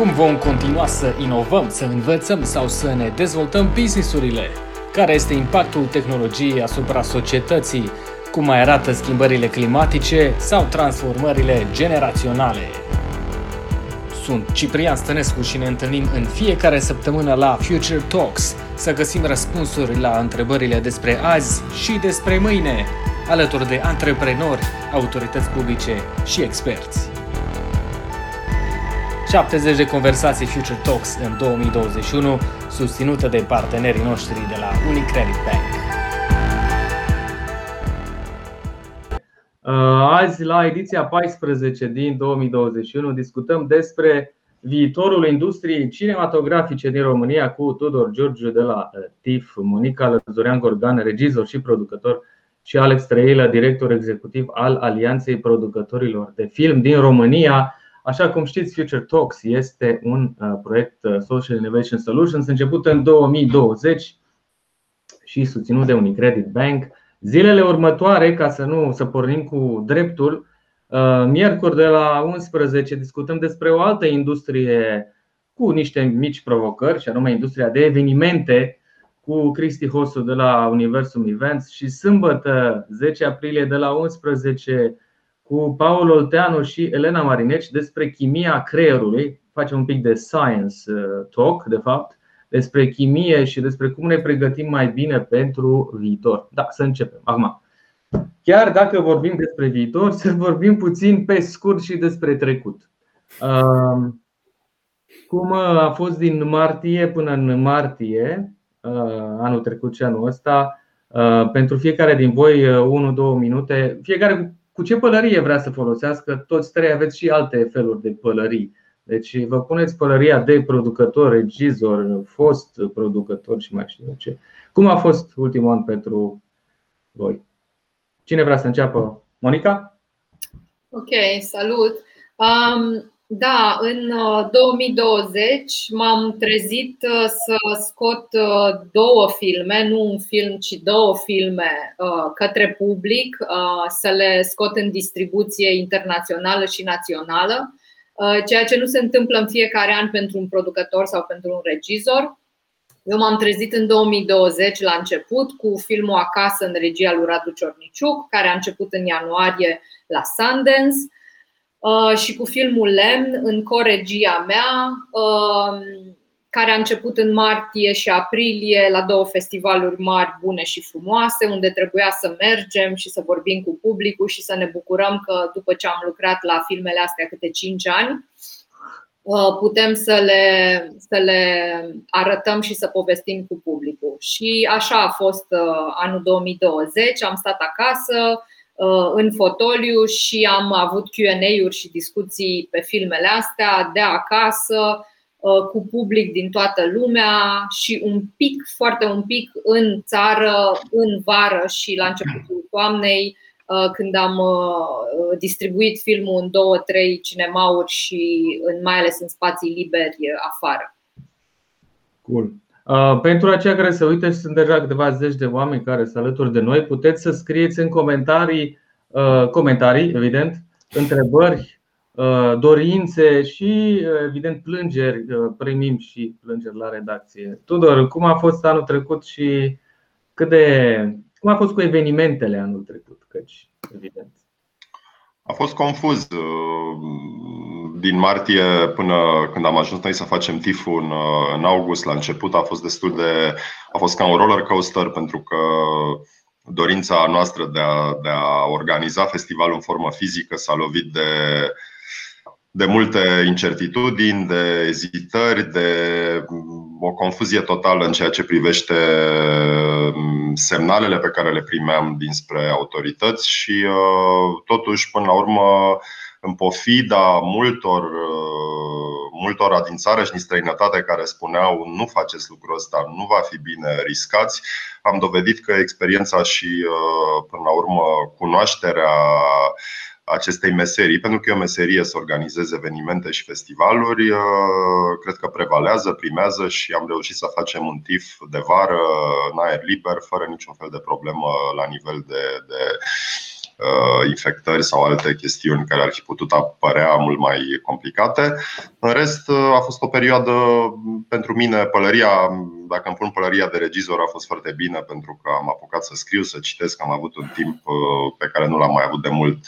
Cum vom continua să inovăm, să învățăm sau să ne dezvoltăm businessurile? Care este impactul tehnologiei asupra societății? Cum mai arată schimbările climatice sau transformările generaționale? Sunt Ciprian Stănescu și ne întâlnim în fiecare săptămână la Future Talks să găsim răspunsuri la întrebările despre azi și despre mâine, alături de antreprenori, autorități publice și experți. 70 de conversații Future Talks în 2021, susținută de partenerii noștri de la Unicredit Bank. Uh, azi, la ediția 14 din 2021, discutăm despre viitorul industriei cinematografice din România cu Tudor Giurgiu de la uh, TIF, Monica Lăzurean Gorgan, regizor și producător și Alex Trăilă, director executiv al Alianței Producătorilor de Film din România. Așa cum știți, Future Talks este un uh, proiect uh, Social Innovation Solutions început în 2020 și susținut de Unicredit Bank. Zilele următoare, ca să nu să pornim cu dreptul, uh, miercuri de la 11 discutăm despre o altă industrie cu niște mici provocări, și anume industria de evenimente cu Cristi Hosu de la Universum Events și sâmbătă 10 aprilie de la 11 cu Paul Olteanu și Elena Marineci despre chimia creierului. Facem un pic de science uh, talk, de fapt, despre chimie și despre cum ne pregătim mai bine pentru viitor. Da, să începem. Acum, chiar dacă vorbim despre viitor, să vorbim puțin pe scurt și despre trecut. Um, cum a fost din martie până în martie, uh, anul trecut și anul ăsta, uh, pentru fiecare din voi 1-2 minute, fiecare cu ce pălărie vrea să folosească. Toți trei aveți și alte feluri de pălării. Deci vă puneți pălăria de producător, regizor, fost producător și mai știu ce. Cum a fost ultimul an pentru voi? Cine vrea să înceapă? Monica? Ok, salut! Um, da, în 2020 uh, m-am trezit uh, să scot uh, două filme, nu un film, ci două filme către public, să le scot în distribuție internațională și națională, ceea ce nu se întâmplă în fiecare an pentru un producător sau pentru un regizor. Eu m-am trezit în 2020 la început cu filmul Acasă în regia lui Radu Ciorniciuc, care a început în ianuarie la Sundance Uh, și cu filmul Lemn în coregia mea, uh, care a început în martie și aprilie la două festivaluri mari, bune și frumoase, unde trebuia să mergem și să vorbim cu publicul și să ne bucurăm că după ce am lucrat la filmele astea câte 5 ani, uh, putem să le, să le arătăm și să povestim cu publicul. Și așa a fost anul 2020, am stat acasă, Uh, în fotoliu și am avut QA-uri și discuții pe filmele astea de acasă, uh, cu public din toată lumea și un pic, foarte un pic în țară, în vară și la începutul toamnei, uh, când am distribuit filmul în două, trei cinemauri și în, mai ales în spații liberi afară. Cool. Pentru aceia care se uită și sunt deja câteva zeci de oameni care sunt alături de noi, puteți să scrieți în comentarii comentarii, evident, întrebări, dorințe și, evident, plângeri. Primim și plângeri la redacție. Tudor, cum a fost anul trecut și cât de. Cum a fost cu evenimentele anul trecut? Căci, evident. A fost confuz din martie până când am ajuns noi să facem TIF în, în august, la început, a fost destul de. a fost ca un roller coaster pentru că dorința noastră de a, de a organiza festivalul în formă fizică s-a lovit de, de multe incertitudini, de ezitări, de o confuzie totală în ceea ce privește semnalele pe care le primeam dinspre autorități și totuși, până la urmă, în pofida multor, multora din țară și din străinătate care spuneau nu faceți lucrul ăsta, nu va fi bine, riscați, am dovedit că experiența și, până la urmă, cunoașterea acestei meserii, pentru că e o meserie să organizeze evenimente și festivaluri, cred că prevalează, primează și am reușit să facem un TIF de vară în aer liber, fără niciun fel de problemă la nivel de, de infectări sau alte chestiuni care ar fi putut apărea mult mai complicate. În rest, a fost o perioadă pentru mine, pălăria, dacă îmi pun pălăria de regizor, a fost foarte bine pentru că am apucat să scriu, să citesc, am avut un timp pe care nu l-am mai avut de mult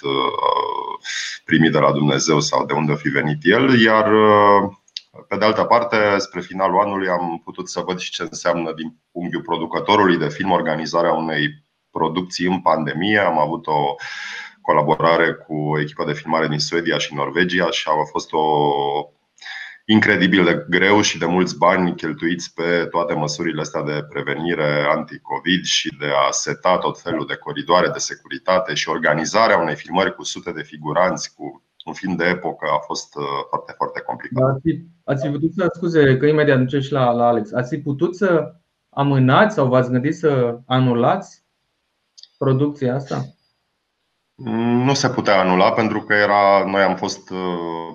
primit de la Dumnezeu sau de unde a fi venit el, iar pe de altă parte, spre finalul anului am putut să văd și ce înseamnă din unghiul producătorului de film organizarea unei producții în pandemie. Am avut o colaborare cu o echipă de filmare din Suedia și Norvegia și a fost o incredibil de greu și de mulți bani cheltuiți pe toate măsurile astea de prevenire anti-Covid și de a seta tot felul de coridoare de securitate și organizarea unei filmări cu sute de figuranți, cu un film de epocă a fost uh, foarte, foarte complicat. Ați fi, ați fi putut să, scuze că imediat duce și la, la Alex, ați fi putut să amânați sau v-ați gândit să anulați producția asta? Nu se putea anula pentru că era, noi am fost uh,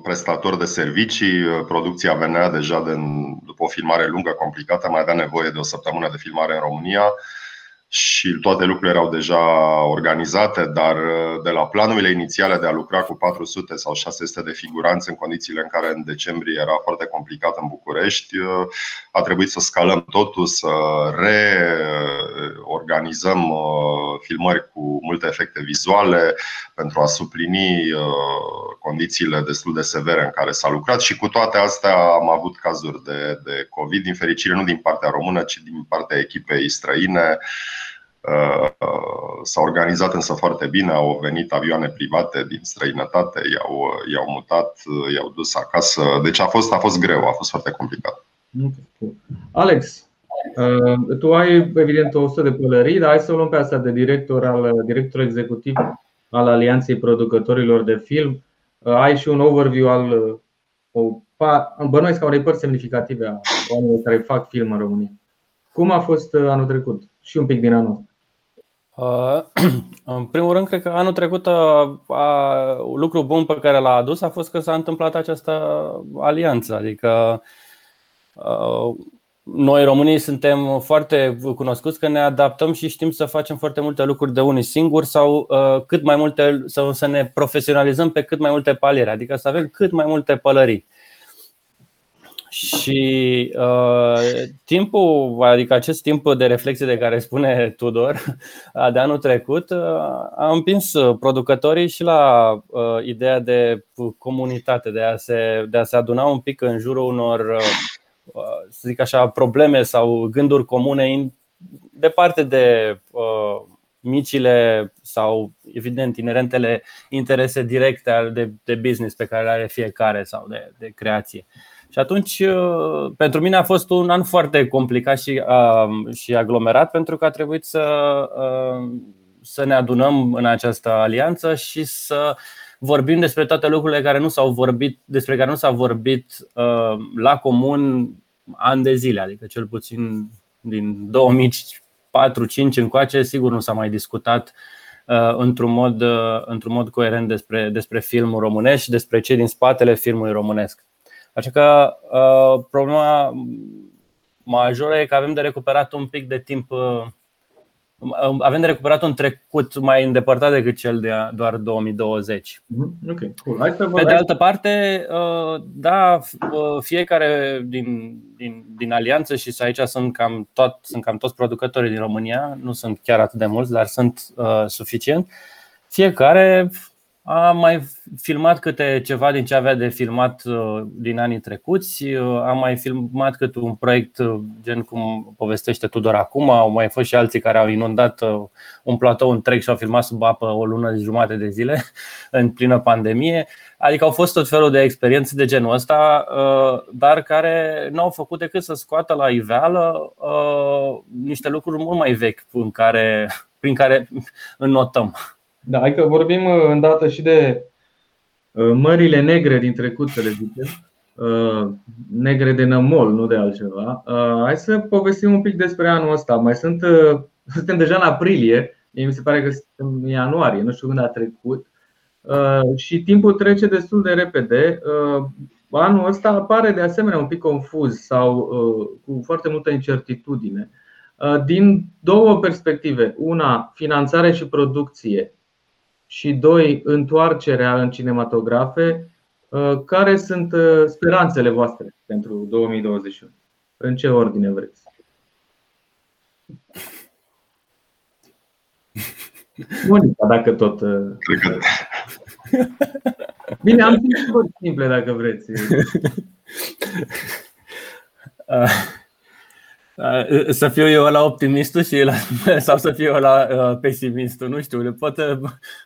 prestatori de servicii, uh, producția venea deja de, după o filmare lungă, complicată, mai avea nevoie de o săptămână de filmare în România și toate lucrurile erau deja organizate, dar uh, de la planurile inițiale de a lucra cu 400 sau 600 de figuranți în condițiile în care în decembrie era foarte complicat în București, uh, a trebuit să scalăm totul, să reorganizăm uh, filmări cu multe efecte vizuale pentru a suplini condițiile destul de severe în care s-a lucrat și cu toate astea am avut cazuri de, de COVID, din fericire nu din partea română, ci din partea echipei străine. Uh, s-a organizat însă foarte bine, au venit avioane private din străinătate, i-au, i-au mutat, i-au dus acasă. Deci a fost, a fost greu, a fost foarte complicat. Alex, uh, tu ai evident 100 de pălării, dar hai să o luăm pe asta de director, al, director executiv al Alianței Producătorilor de Film. Uh, ai și un overview al o, bănuiesc ca unei părți semnificative a oamenilor care fac film în România. Cum a fost anul trecut și un pic din anul Uh, în primul rând, cred că anul trecut uh, a, lucru bun pe care l-a adus a fost că s-a întâmplat această alianță. Adică uh, noi românii suntem foarte cunoscuți că ne adaptăm și știm să facem foarte multe lucruri de unii singuri sau cât mai multe să ne profesionalizăm pe cât mai multe paliere, adică să avem cât mai multe pălării. Și uh, timpul, adică acest timp de reflexie de care spune Tudor de anul trecut, uh, a împins producătorii și la uh, ideea de comunitate, de a, se, de a se aduna un pic în jurul unor, uh, să zic așa, probleme sau gânduri comune departe de uh, micile sau, evident, inerentele interese directe de, de business pe care le are fiecare sau de, de creație. Uh, și atunci, uh, pentru mine a fost un an foarte complicat și, uh, și aglomerat, pentru că a trebuit să, uh, să ne adunăm în această alianță și să vorbim despre toate lucrurile care nu s-au vorbit, despre care nu s-a vorbit la comun ani de zile, adică cel puțin din 2004-2005 încoace, sigur nu s-a mai discutat într-un mod, într-un mod coerent despre, despre filmul românesc și despre cei din spatele filmului românesc. Așa că uh, problema majoră e că avem de recuperat un pic de timp uh, avem de recuperat un trecut mai îndepărtat decât cel de doar 2020. Mhm, okay, cool. Hai Pe de altă parte, uh, da, uh, fiecare din, din, din alianță și aici sunt cam, tot, sunt cam toți producătorii din România, nu sunt chiar atât de mulți, dar sunt uh, suficient. Fiecare am mai filmat câte ceva din ce avea de filmat uh, din anii trecuți. Uh, am mai filmat câte un proiect uh, gen cum povestește Tudor acum. Au mai fost și alții care au inundat un platou întreg și au filmat sub apă o lună de jumate de zile în plină pandemie. Adică au fost tot felul de experiențe de genul ăsta, dar care nu au făcut decât să scoată la iveală niște lucruri mult mai vechi în care, prin care înnotăm. Da, adică vorbim uh, îndată și de uh, mările negre din trecut, să le zicem. Uh, negre de nămol, nu de altceva. Hai să povestim un pic despre anul ăsta. Mai sunt, suntem deja în aprilie, mi se pare că suntem în ianuarie, nu știu când a trecut. Și timpul trece destul de repede. Anul ăsta apare de asemenea un pic confuz sau cu foarte multă și doi, întoarcerea în cinematografe. Care sunt speranțele voastre pentru 2021? În ce ordine vreți? Monica, dacă tot. Cred că... Bine, am timp simple dacă vreți. Să fiu eu la optimistul și la, sau să fiu eu la uh, pesimistul, nu știu, pot,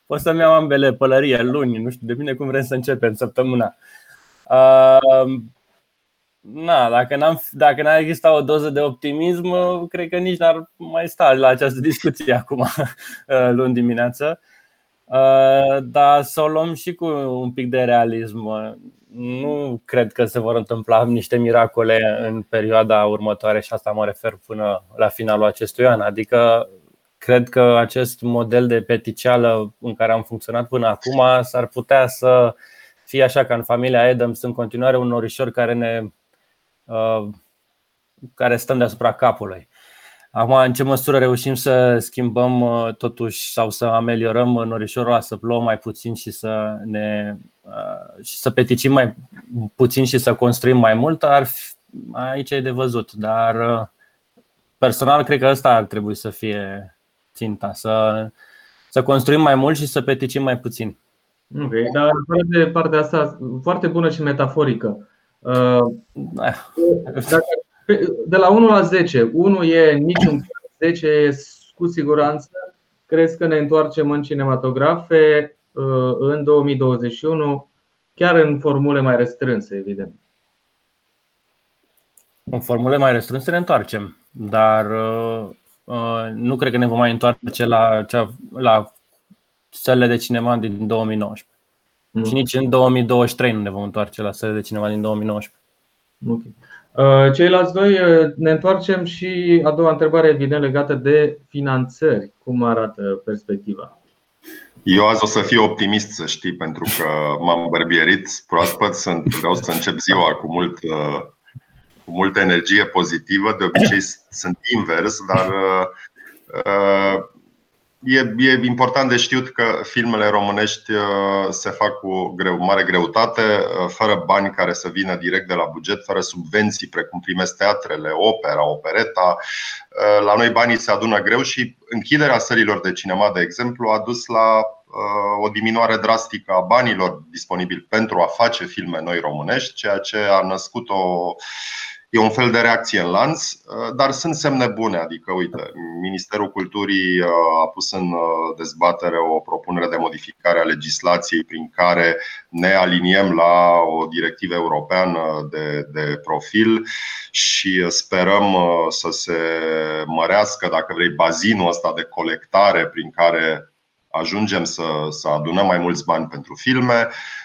pot să-mi iau ambele pălării luni, nu știu, depinde cum vrem să începem săptămâna. Uh, na, dacă, n-am, dacă n-ar exista o doză de optimism, cred că nici n-ar mai sta la această discuție acum, luni dimineață. Dar să o luăm și cu un pic de realism nu cred că se vor întâmpla niște miracole în perioada următoare și asta mă refer până la finalul acestui an. Adică cred că acest model de peticeală în care am funcționat până acum s-ar putea să fie așa ca în familia Adams în continuare un norișor care ne uh, care stăm deasupra capului. Acum, în ce măsură reușim să schimbăm uh, totuși sau să ameliorăm norișorul să plouă mai puțin și să ne uh, și să peticim mai puțin și să construim mai mult, ar fi, aici e de văzut. Dar uh, personal cred că ăsta ar trebui să fie ținta, să, să construim mai mult și să peticim mai puțin. Ok, dar de partea asta foarte bună și metaforică. Da. Dacă de la 1 la 10, 1 e niciun 10 e cu siguranță. Crezi că ne întoarcem în cinematografe uh, în 2021, chiar în formule mai restrânse, evident. În formule mai restrânse ne întoarcem, dar uh, uh, nu cred că ne vom mai întoarce la, la sălile de cinema din 2019. Mm. Și nici în 2023 nu ne vom întoarce la sălile de cinema din 2019. Okay. Uh, ceilalți doi uh, ne întoarcem și a doua întrebare, evident, legată de finanțări. Cum arată perspectiva? Eu azi o să fiu optimist, să știi, pentru că m-am bărbierit proaspăt, sunt, vreau să încep ziua cu, mult, uh, cu multă energie pozitivă. De obicei sunt invers, dar E, e important de știut că filmele românești uh, se fac cu greu, mare greutate, uh, fără bani care să vină direct de la buget, fără subvenții precum primesc teatrele, opera, opereta. Uh, la noi banii se adună greu și închiderea sărilor de cinema, de exemplu, a dus la o diminuare drastică a banilor disponibili pentru a face filme noi românești, ceea ce a născut o E un fel de reacție în lanț, uh, dar sunt semne bune. Adică, uite, Ministerul Culturii uh, a pus în uh, dezbatere o propunere de modificare a legislației prin care ne aliniem la o directivă europeană de, de profil și sperăm să se mărească, dacă vrei, bazinul ăsta de colectare prin care ajungem să, să adunăm mai mulți bani pentru filme. Uh,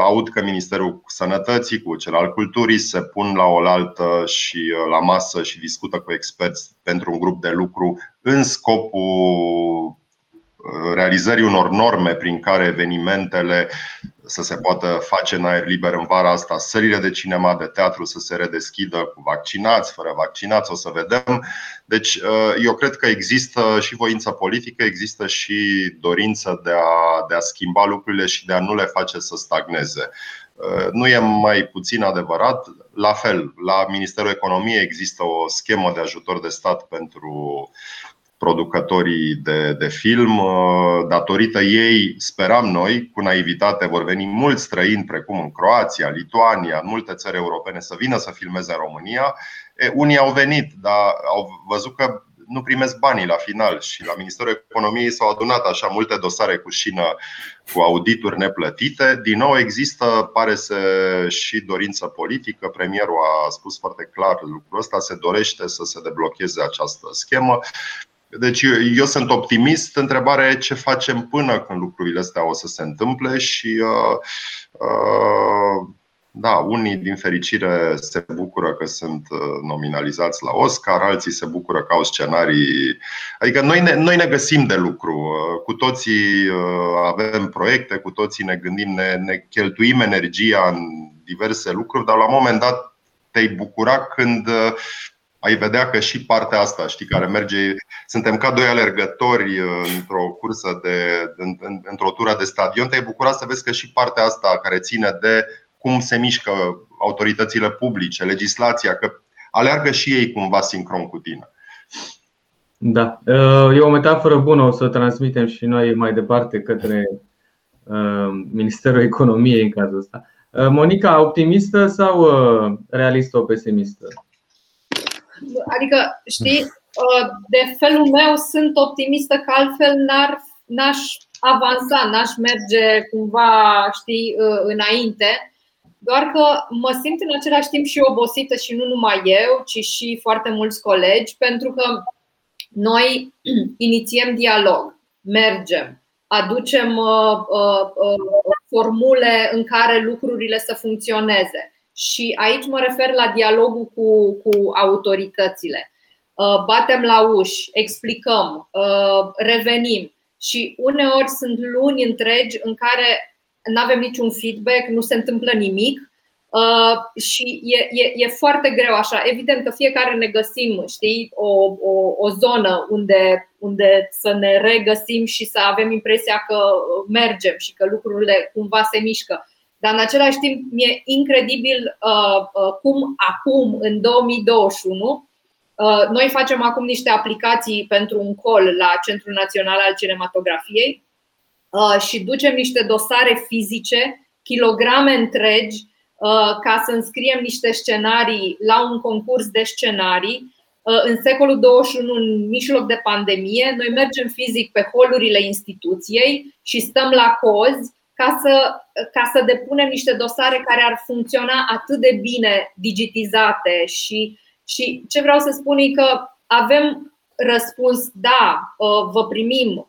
aud că Ministerul Sănătății cu cel al Culturii se pun la oaltă și uh, la masă și discută cu experți pentru un grup de lucru în scopul realizării unor norme prin care evenimentele să se poată face în aer liber în vara asta, sările de cinema, de teatru să se redeschidă cu vaccinați, fără vaccinați, o să vedem. Deci uh, eu cred că există și voință politică, există și dorință de a, de a schimba lucrurile și de a nu le face să stagneze. Uh, nu e mai puțin adevărat. La fel, la Ministerul Economiei există o schemă de ajutor de stat pentru producătorii de, de film. Uh, datorită ei, speram noi, cu naivitate, vor veni mulți străini, precum în Croația, Lituania, în multe țări europene, să vină să filmeze în România. E, unii au venit, dar au văzut că nu primesc banii la final și la Ministerul Economiei s-au adunat așa multe dosare cu șină cu audituri neplătite. Din nou există, pare să și dorință politică. Premierul a spus foarte clar lucrul ăsta, se dorește să se deblocheze această schemă. Deci eu sunt optimist. Întrebarea e ce facem până când lucrurile astea o să se întâmple și uh, uh, da, unii din fericire se bucură că sunt uh, nominalizați la Oscar, alții se bucură că au scenarii. Adică noi ne, noi ne găsim de lucru. Uh, cu toții avem proiecte, cu toții ne gândim, ne, ne cheltuim energia în diverse lucruri, dar la un moment dat te-ai bucura când ai vedea că și partea asta, știi, care merge, suntem ca doi alergători într-o cursă de, într-o tură de stadion, te-ai bucurat să vezi că și partea asta care ține de cum se mișcă autoritățile publice, legislația, că aleargă și ei cumva sincron cu tine. Da, e o metaforă bună, o să o transmitem și noi mai departe către uh, Ministerul Economiei în cazul ăsta. Uh, Monica, optimistă sau uh, realistă, o pesimistă? Adică, știi, de felul meu sunt optimistă că altfel n-ar, n-aș avansa, n-aș merge cumva, știi, înainte. Doar că mă simt în același timp și obosită și nu numai eu, ci și foarte mulți colegi, pentru că noi inițiem dialog, mergem, aducem uh, uh, uh, formule în care lucrurile să funcționeze. Și aici mă refer la dialogul cu, cu autoritățile. Uh, batem la uși, explicăm, uh, revenim. Și uneori sunt luni întregi în care nu avem niciun feedback, nu se întâmplă nimic Uh, și e, e, e foarte greu așa. Evident că fiecare ne găsim, știi, o, o, o zonă unde, unde să ne regăsim și să avem impresia că mergem și că lucrurile cumva se mișcă. Dar în același timp mi-e incredibil uh, uh, cum acum, în 2021, uh, noi facem acum niște aplicații pentru un col la Centrul Național al Cinematografiei uh, și ducem niște dosare fizice, kilograme întregi, Uh, ca să înscriem niște scenarii la un concurs de scenarii. Uh, în secolul 21, în mijloc de pandemie, noi mergem fizic pe holurile instituției și stăm la cozi ca să, ca să depunem niște dosare care ar funcționa atât de bine digitizate. Și, și ce vreau să spun e că avem răspuns da, uh, vă primim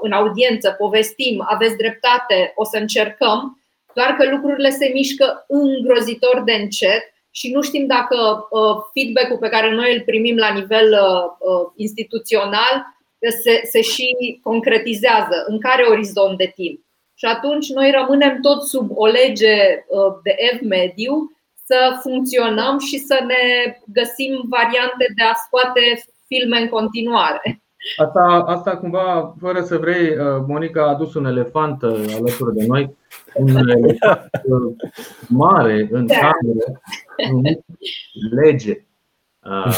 în audiență, povestim, aveți dreptate, o să încercăm, doar că lucrurile se mișcă îngrozitor de încet și nu știm dacă uh, feedback-ul pe care noi îl primim la nivel uh, uh, instituțional se, se și concretizează, în care orizont de timp. Și atunci noi rămânem tot sub o lege de ev mediu să funcționăm și să ne găsim variante de a scoate filme în continuare. Asta, asta cumva, fără să vrei, uh, Monica a adus un elefant uh, alături de noi, un elefant uh, mare în da. cameră, numit lege. A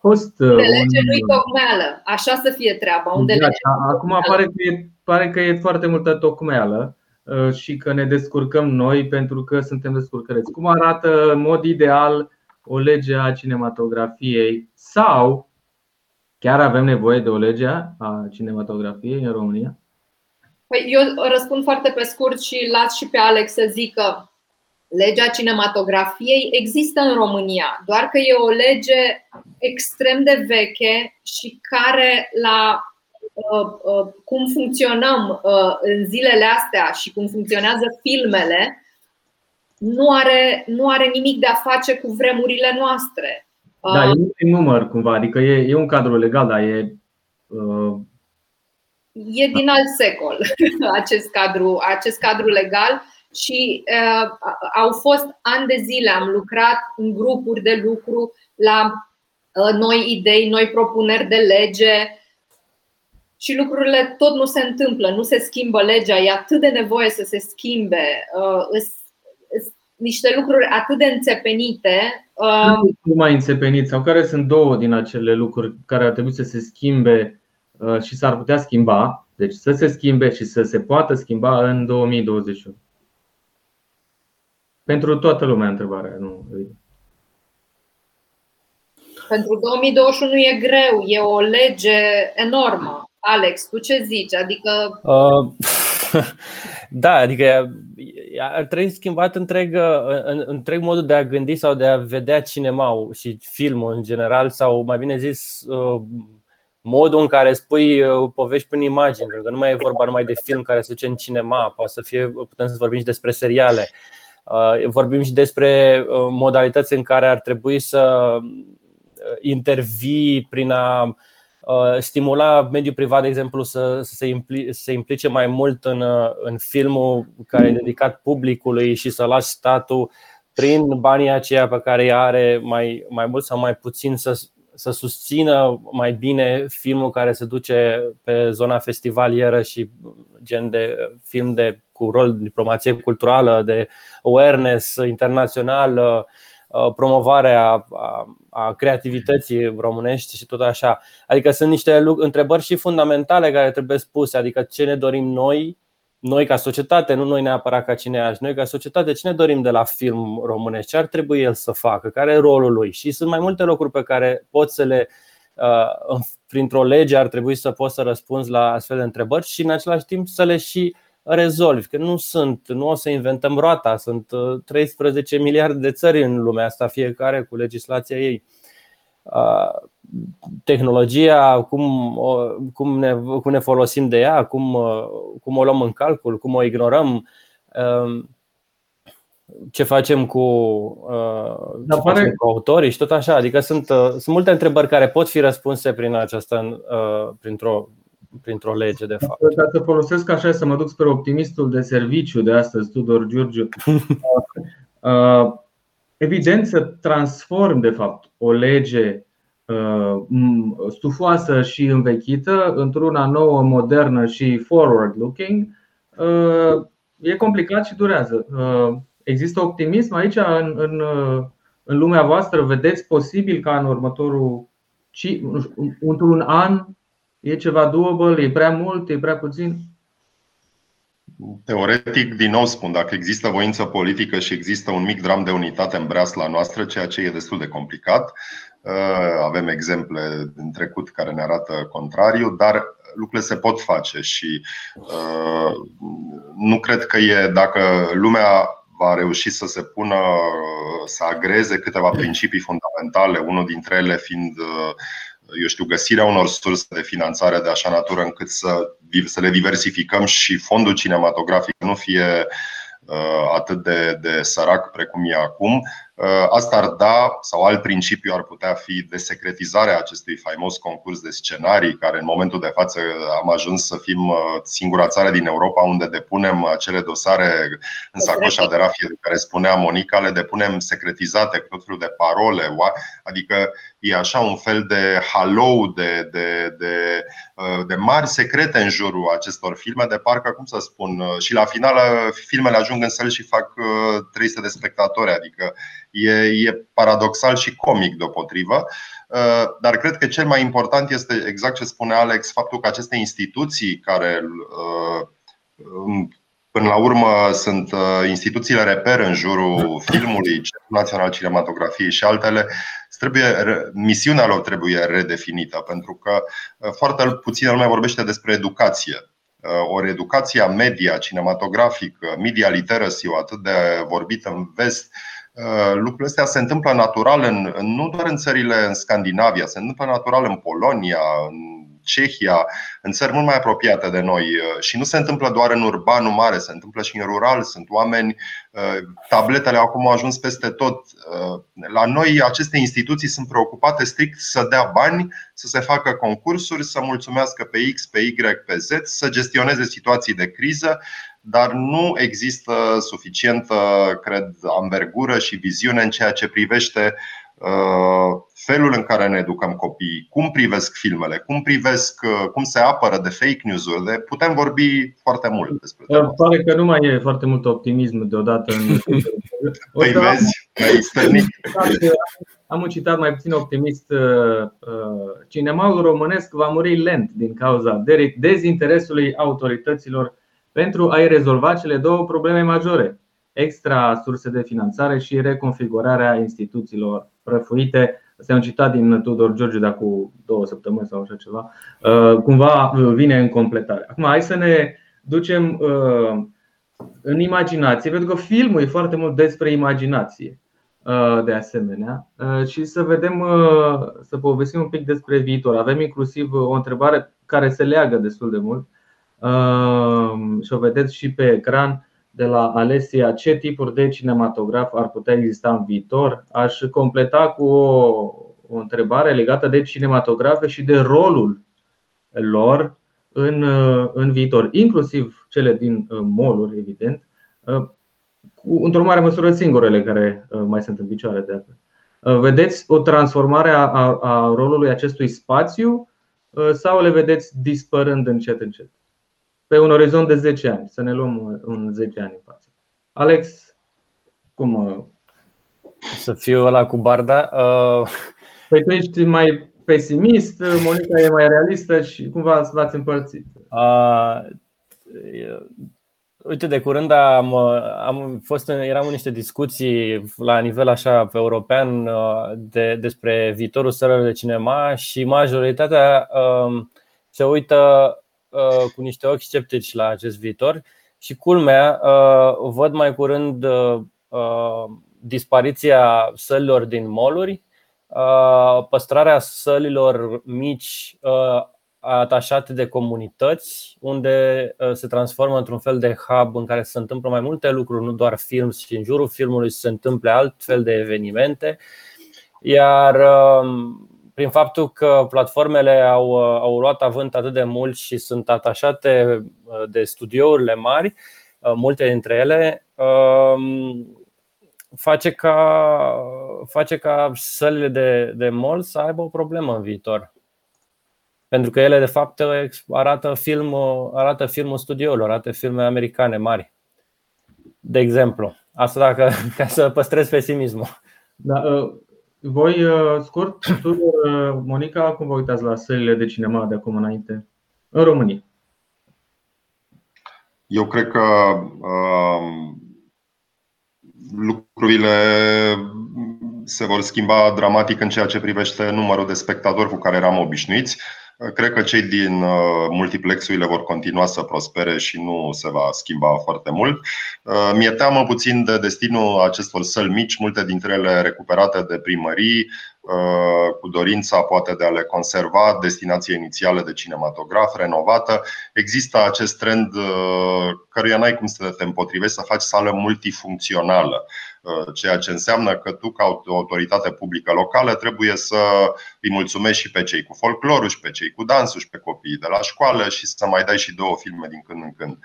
fost de lege nu-i tocmeală, așa să fie treaba. Unde da, lege acum pare că, e, pare că e foarte multă tocmeală și că ne descurcăm noi pentru că suntem descurcăreți. Cum arată în mod ideal o lege a cinematografiei sau Chiar avem nevoie de o lege a cinematografiei în România? Păi eu răspund foarte pe scurt și las și pe Alex să zică legea cinematografiei există în România, doar că e o lege extrem de veche și care la uh, uh, cum funcționăm uh, în zilele astea și cum funcționează filmele nu are, nu are nimic de a face cu vremurile noastre. Da, e un număr cumva, adică e, e un cadru legal, dar e. Uh... E din alt secol acest cadru, acest cadru legal și uh, au fost ani de zile, am lucrat în grupuri de lucru la uh, noi idei, noi propuneri de lege și lucrurile tot nu se întâmplă, nu se schimbă legea, e atât de nevoie să se schimbe. Uh, niște lucruri atât de înțepenite. Nu mai înțepenit sau care sunt două din acele lucruri care ar trebui să se schimbe uh, și s-ar putea schimba, deci să se schimbe și să se poată schimba în 2021? Pentru toată lumea întrebarea, nu. Pentru 2021 e greu, e o lege enormă. Alex, tu ce zici? Adică. Uh, da, adică ar trebui schimbat întreg, întreg modul de a gândi sau de a vedea cinema și filmul în general, sau mai bine zis, uh, modul în care spui uh, povești prin imagini, pentru că nu mai e vorba numai de film care se duce în cinema, poate să fie, putem să vorbim și despre seriale. Uh, vorbim și despre modalități în care ar trebui să intervii prin a Uh, stimula mediul privat, de exemplu, să, se, impli, să se implice mai mult în, uh, în filmul care e dedicat publicului și să lași statul prin banii aceia pe care îi are mai, mai mult sau mai puțin să, să susțină mai bine filmul care se duce pe zona festivalieră și gen de film de, cu rol de diplomație culturală, de awareness internațional, promovarea a, a creativității românești și tot așa. Adică sunt niște întrebări și fundamentale care trebuie spuse, adică ce ne dorim noi noi ca societate, nu noi neapărat ca cineași, noi ca societate, ce ne dorim de la film românesc? Ce ar trebui el să facă? Care e rolul lui? Și sunt mai multe lucruri pe care poți să le, uh, printr-o lege, ar trebui să poți să răspunzi la astfel de întrebări și în același timp să le și rezolvi. Că nu sunt, nu o să inventăm roata, sunt 13 uh, miliarde de țări în lumea asta, fiecare cu legislația ei tehnologia, cum, cum, ne, cum ne folosim de ea, cum, cum o luăm în calcul, cum o ignorăm, ce facem cu, ce facem cu autorii și tot așa. Adică sunt, sunt multe întrebări care pot fi răspunse prin această, printr-o, printr-o lege, de fapt. Ca să folosesc așa, să mă duc spre optimistul de serviciu de astăzi, Tudor Giurgiu. Evident să transform, de fapt, o lege uh, stufoasă și învechită într-una nouă, modernă și forward-looking uh, e complicat și durează. Uh, există optimism aici în, în, în lumea voastră? Vedeți posibil ca în următorul într-un an e ceva doable, e prea mult, e prea puțin? Teoretic, din nou spun, dacă există voință politică și există un mic dram de unitate în breasla noastră, ceea ce e destul de complicat, uh, avem exemple din trecut care ne arată contrariu, dar lucrurile se pot face și uh, nu cred că e dacă lumea va reuși să se pună, să agreze câteva principii fundamentale, unul dintre ele fiind uh, eu știu, găsirea unor surse de finanțare de așa natură încât să, să le diversificăm și fondul cinematografic nu fie uh, atât de, de sărac precum e acum, Uh, asta ar da, sau alt principiu ar putea fi desecretizarea acestui faimos concurs de scenarii, care în momentul de față am ajuns să fim uh, singura țară din Europa unde depunem acele dosare în sacoșa de rafie de care spunea Monica, le depunem secretizate cu tot felul de parole, adică e așa un fel de halou de, de, de, uh, de mari secrete în jurul acestor filme, de parcă, cum să spun, și la final filmele ajung în săl și fac 300 de spectatori, adică E, e paradoxal și comic deopotrivă. Uh, dar cred că cel mai important este exact ce spune Alex, faptul că aceste instituții care uh, Până la urmă sunt uh, instituțiile reper în jurul filmului, Centrul Național Cinematografiei și altele. Trebuie, misiunea lor trebuie redefinită, pentru că foarte puțin lumea vorbește despre educație. O educația media, cinematografică, media literacy, atât de vorbită în vest, Uh, lucrurile astea se întâmplă natural în, nu doar în țările în Scandinavia, se întâmplă natural în Polonia, în Cehia, în țări mult mai apropiate de noi uh, și nu se întâmplă doar în urbanul mare, se întâmplă și în rural. Sunt oameni, uh, tabletele acum au ajuns peste tot. La noi aceste instituții sunt preocupate strict să dea bani, să se facă concursuri, să mulțumească pe X, pe Y, pe Z, să gestioneze situații de criză dar nu există suficientă, cred, ambergură și viziune în ceea ce privește uh, felul în care ne educăm copiii, cum privesc filmele, cum privesc, uh, cum se apără de fake news-uri. De, putem vorbi foarte mult despre asta. Pare că nu mai e foarte mult optimism deodată în. păi vezi, am un citat mai puțin optimist. Uh, cinemaul românesc va muri lent din cauza dezinteresului autorităților pentru a-i rezolva cele două probleme majore, extra surse de finanțare și reconfigurarea instituțiilor prăfuite. Asta e un citat din Tudor George de acum două săptămâni sau așa ceva. Uh, cumva uh, vine în completare. Acum, hai să ne ducem uh, în imaginație, pentru că filmul e foarte mult despre imaginație de asemenea și să vedem, să povestim un pic despre viitor. Avem inclusiv o întrebare care se leagă destul de mult și o vedeți și pe ecran de la Alesia ce tipuri de cinematograf ar putea exista în viitor. Aș completa cu o, o întrebare legată de cinematografe și de rolul lor în, în viitor, inclusiv cele din uh, moluri, evident, uh, cu, într-o mare măsură singurele care uh, mai sunt în picioare de altfel. Vedeți o transformare a, a rolului acestui spațiu sau le vedeți dispărând încet încet? Pe un orizont de 10 ani, să ne luăm în 10 ani în față. Alex, cum? Să fiu ăla cu barda? Uh... Păi tu ești mai pesimist, Monica e mai realistă și cumva v-ați împărțit? Uh, uite, de curând am, am fost în, eram în niște discuții la nivel așa pe european de, despre viitorul sălilor de cinema și majoritatea uh, se uită uh, cu niște ochi sceptici la acest viitor și culmea, uh, văd mai curând uh, dispariția sălilor din moluri Uh, păstrarea sălilor mici uh, atașate de comunități, unde uh, se transformă într-un fel de hub în care se întâmplă mai multe lucruri, nu doar film, și în jurul filmului se întâmple altfel de evenimente. Iar um, prin faptul că platformele au, au luat avânt atât de mult și sunt atașate de studiourile mari, multe dintre ele, um, face ca, face ca sălile de, de mall să aibă o problemă în viitor. Pentru că ele, de fapt, arată filmul, arată filmul studiourilor, arată filme americane mari. De exemplu. Asta dacă, ca să păstrez pesimismul. Da, ă, voi, ă, scurt, ă, Monica, cum vă uitați la sălile de cinema de acum înainte în România? Eu cred că um, lucrurile se vor schimba dramatic în ceea ce privește numărul de spectatori cu care eram obișnuiți. Cred că cei din uh, multiplexurile vor continua să prospere și nu se va schimba foarte mult. Uh, mi-e teamă puțin de destinul acestor săli mici, multe dintre ele recuperate de primării, Uh, cu dorința poate de a le conserva destinație inițială de cinematograf renovată. Există acest trend uh, căruia n-ai cum să te împotrivești să faci sală multifuncțională. Uh, ceea ce înseamnă că tu, ca autoritate publică locală, trebuie să îi mulțumești și pe cei cu folclorul, și pe cei cu dansul, și pe copiii de la școală și să mai dai și două filme din când în când.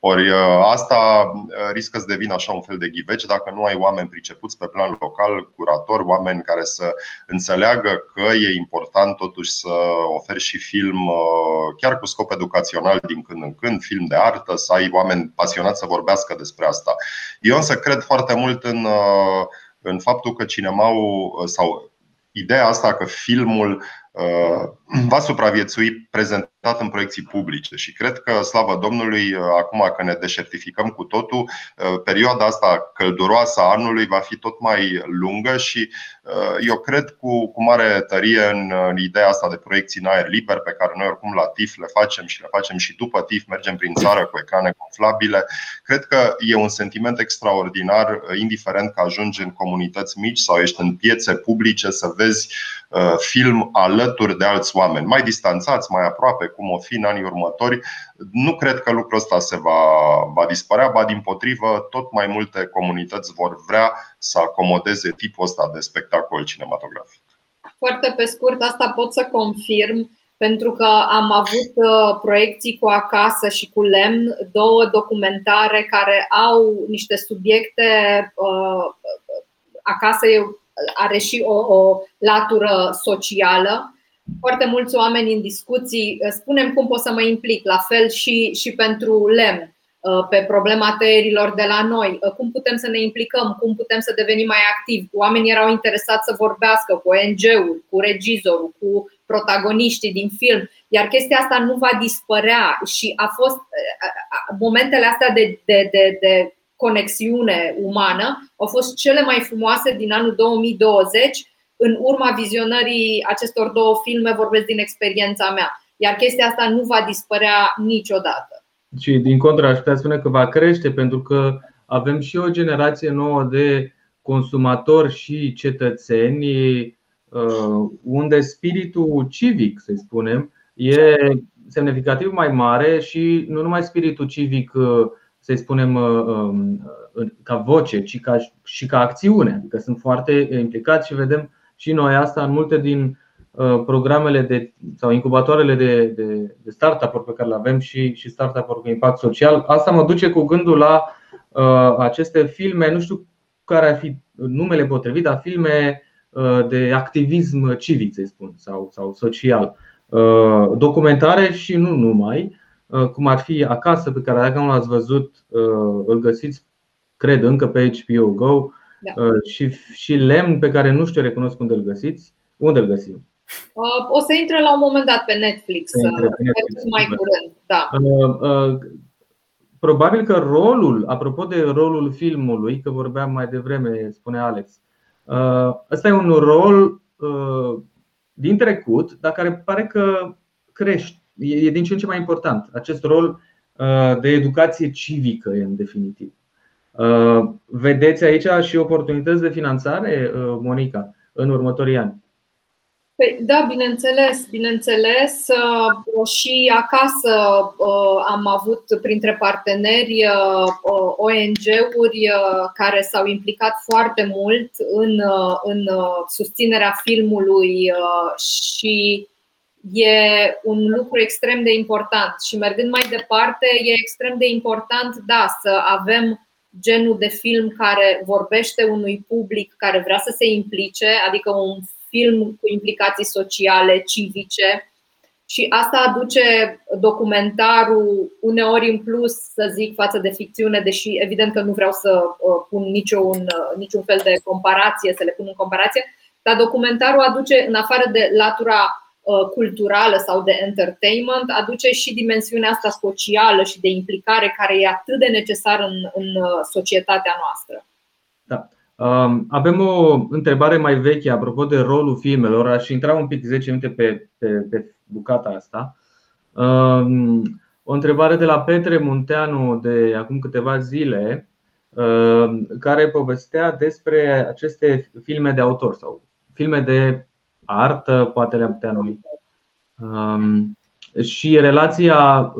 Ori asta riscă să devină așa un fel de ghiveci dacă nu ai oameni pricepuți pe plan local, curatori, oameni care să înțeleagă că e important totuși să oferi și film uh, chiar cu scop educațional din când în când, film de artă, să ai oameni pasionați să vorbească despre asta. Eu însă cred foarte mult în, uh, în faptul că cinemaul uh, sau ideea asta că filmul va supraviețui prezentat în proiecții publice și cred că, slavă Domnului, acum că ne deșertificăm cu totul, perioada asta călduroasă a anului va fi tot mai lungă și eu cred cu, cu mare tărie în, în ideea asta de proiecții în aer liber pe care noi oricum la TIF le facem și le facem și după TIF, mergem prin țară cu ecrane conflabile. Cred că e un sentiment extraordinar, indiferent că ajungi în comunități mici sau ești în piețe publice să vezi film alături de alți oameni, mai distanțați, mai aproape, cum o fi în anii următori. Nu cred că lucrul ăsta se va, va dispărea, ba din potrivă, tot mai multe comunități vor vrea să acomodeze tipul ăsta de spectacol cinematografic. Foarte pe scurt, asta pot să confirm pentru că am avut uh, proiecții cu acasă și cu lemn, două documentare care au niște subiecte uh, acasă are și o, o latură socială foarte mulți oameni în discuții, uh, spunem cum pot să mă implic, la fel și, și pentru lemn, uh, pe problema tăierilor de la noi, uh, cum putem să ne implicăm, cum putem să devenim mai activi. Oamenii erau interesați să vorbească cu ONG-ul, cu regizorul, cu protagoniștii din film, iar chestia asta nu va dispărea și a fost momentele astea de, de, de, de conexiune umană au fost cele mai frumoase din anul 2020 în urma vizionării acestor două filme vorbesc din experiența mea. Iar chestia asta nu va dispărea niciodată. Și din contră, aș putea spune că va crește pentru că avem și o generație nouă de consumatori și cetățeni uh, unde spiritul civic, să spunem, e semnificativ mai mare și nu numai spiritul civic, uh, să spunem, uh, um, ca voce, ci ca, și ca acțiune. Adică sunt foarte implicați și vedem și noi asta în multe din uh, programele de, sau incubatoarele de, de, de startup-uri pe care le avem și, și startup-uri cu impact social. Asta mă duce cu gândul la uh, aceste filme, nu știu care ar fi numele potrivit, dar filme de activism civic, să spun, sau, sau social. Documentare și nu numai, cum ar fi Acasă, pe care dacă nu l-ați văzut, îl găsiți, cred, încă pe HBO Go, da. și, și Lemn, pe care nu știu, recunosc unde îl găsiți. Unde îl găsim? O să intre la un moment dat pe Netflix, pe Netflix mai curând. Da. Probabil că rolul, apropo de rolul filmului, că vorbeam mai devreme, spune Alex, uh, ăsta e un rol uh, din trecut, dar care pare că crește, e din ce în ce mai important. Acest rol uh, de educație civică, în definitiv. Vedeți aici și oportunități de finanțare, Monica, în următorii ani? Păi, da, bineînțeles, bineînțeles. Uh, și acasă uh, am avut printre parteneri uh, ONG-uri care s-au implicat foarte mult în, în susținerea filmului și e un lucru extrem de important. Și mergând mai departe, e extrem de important, da, să avem genul de film care vorbește unui public care vrea să se implice, adică un film cu implicații sociale, civice. Și asta aduce documentarul uneori în plus, să zic, față de ficțiune, deși evident că nu vreau să uh, pun niciun, uh, niciun fel de comparație, să le pun în comparație, dar documentarul aduce, în afară de latura uh, culturală sau de entertainment, aduce și dimensiunea asta socială și de implicare care e atât de necesară în, în societatea noastră. Da. Avem o întrebare mai veche apropo de rolul filmelor. Aș intra un pic 10 minute pe, pe, pe bucata asta. O întrebare de la Petre Munteanu de acum câteva zile, care povestea despre aceste filme de autor sau filme de artă, poate le-am putea numi. Și relația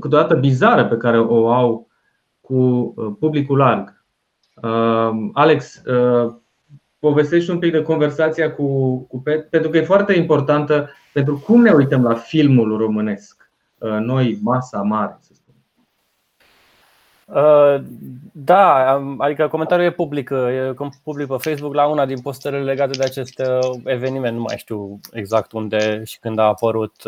câteodată bizară pe care o au cu publicul larg Uh, Alex, uh, povestești un pic de conversația cu, cu Pet, pentru că e foarte importantă pentru cum ne uităm la filmul românesc, uh, noi, masa mare, să spun. Da, adică comentariul e public, e public pe Facebook la una din postările legate de acest eveniment. Nu mai știu exact unde și când a apărut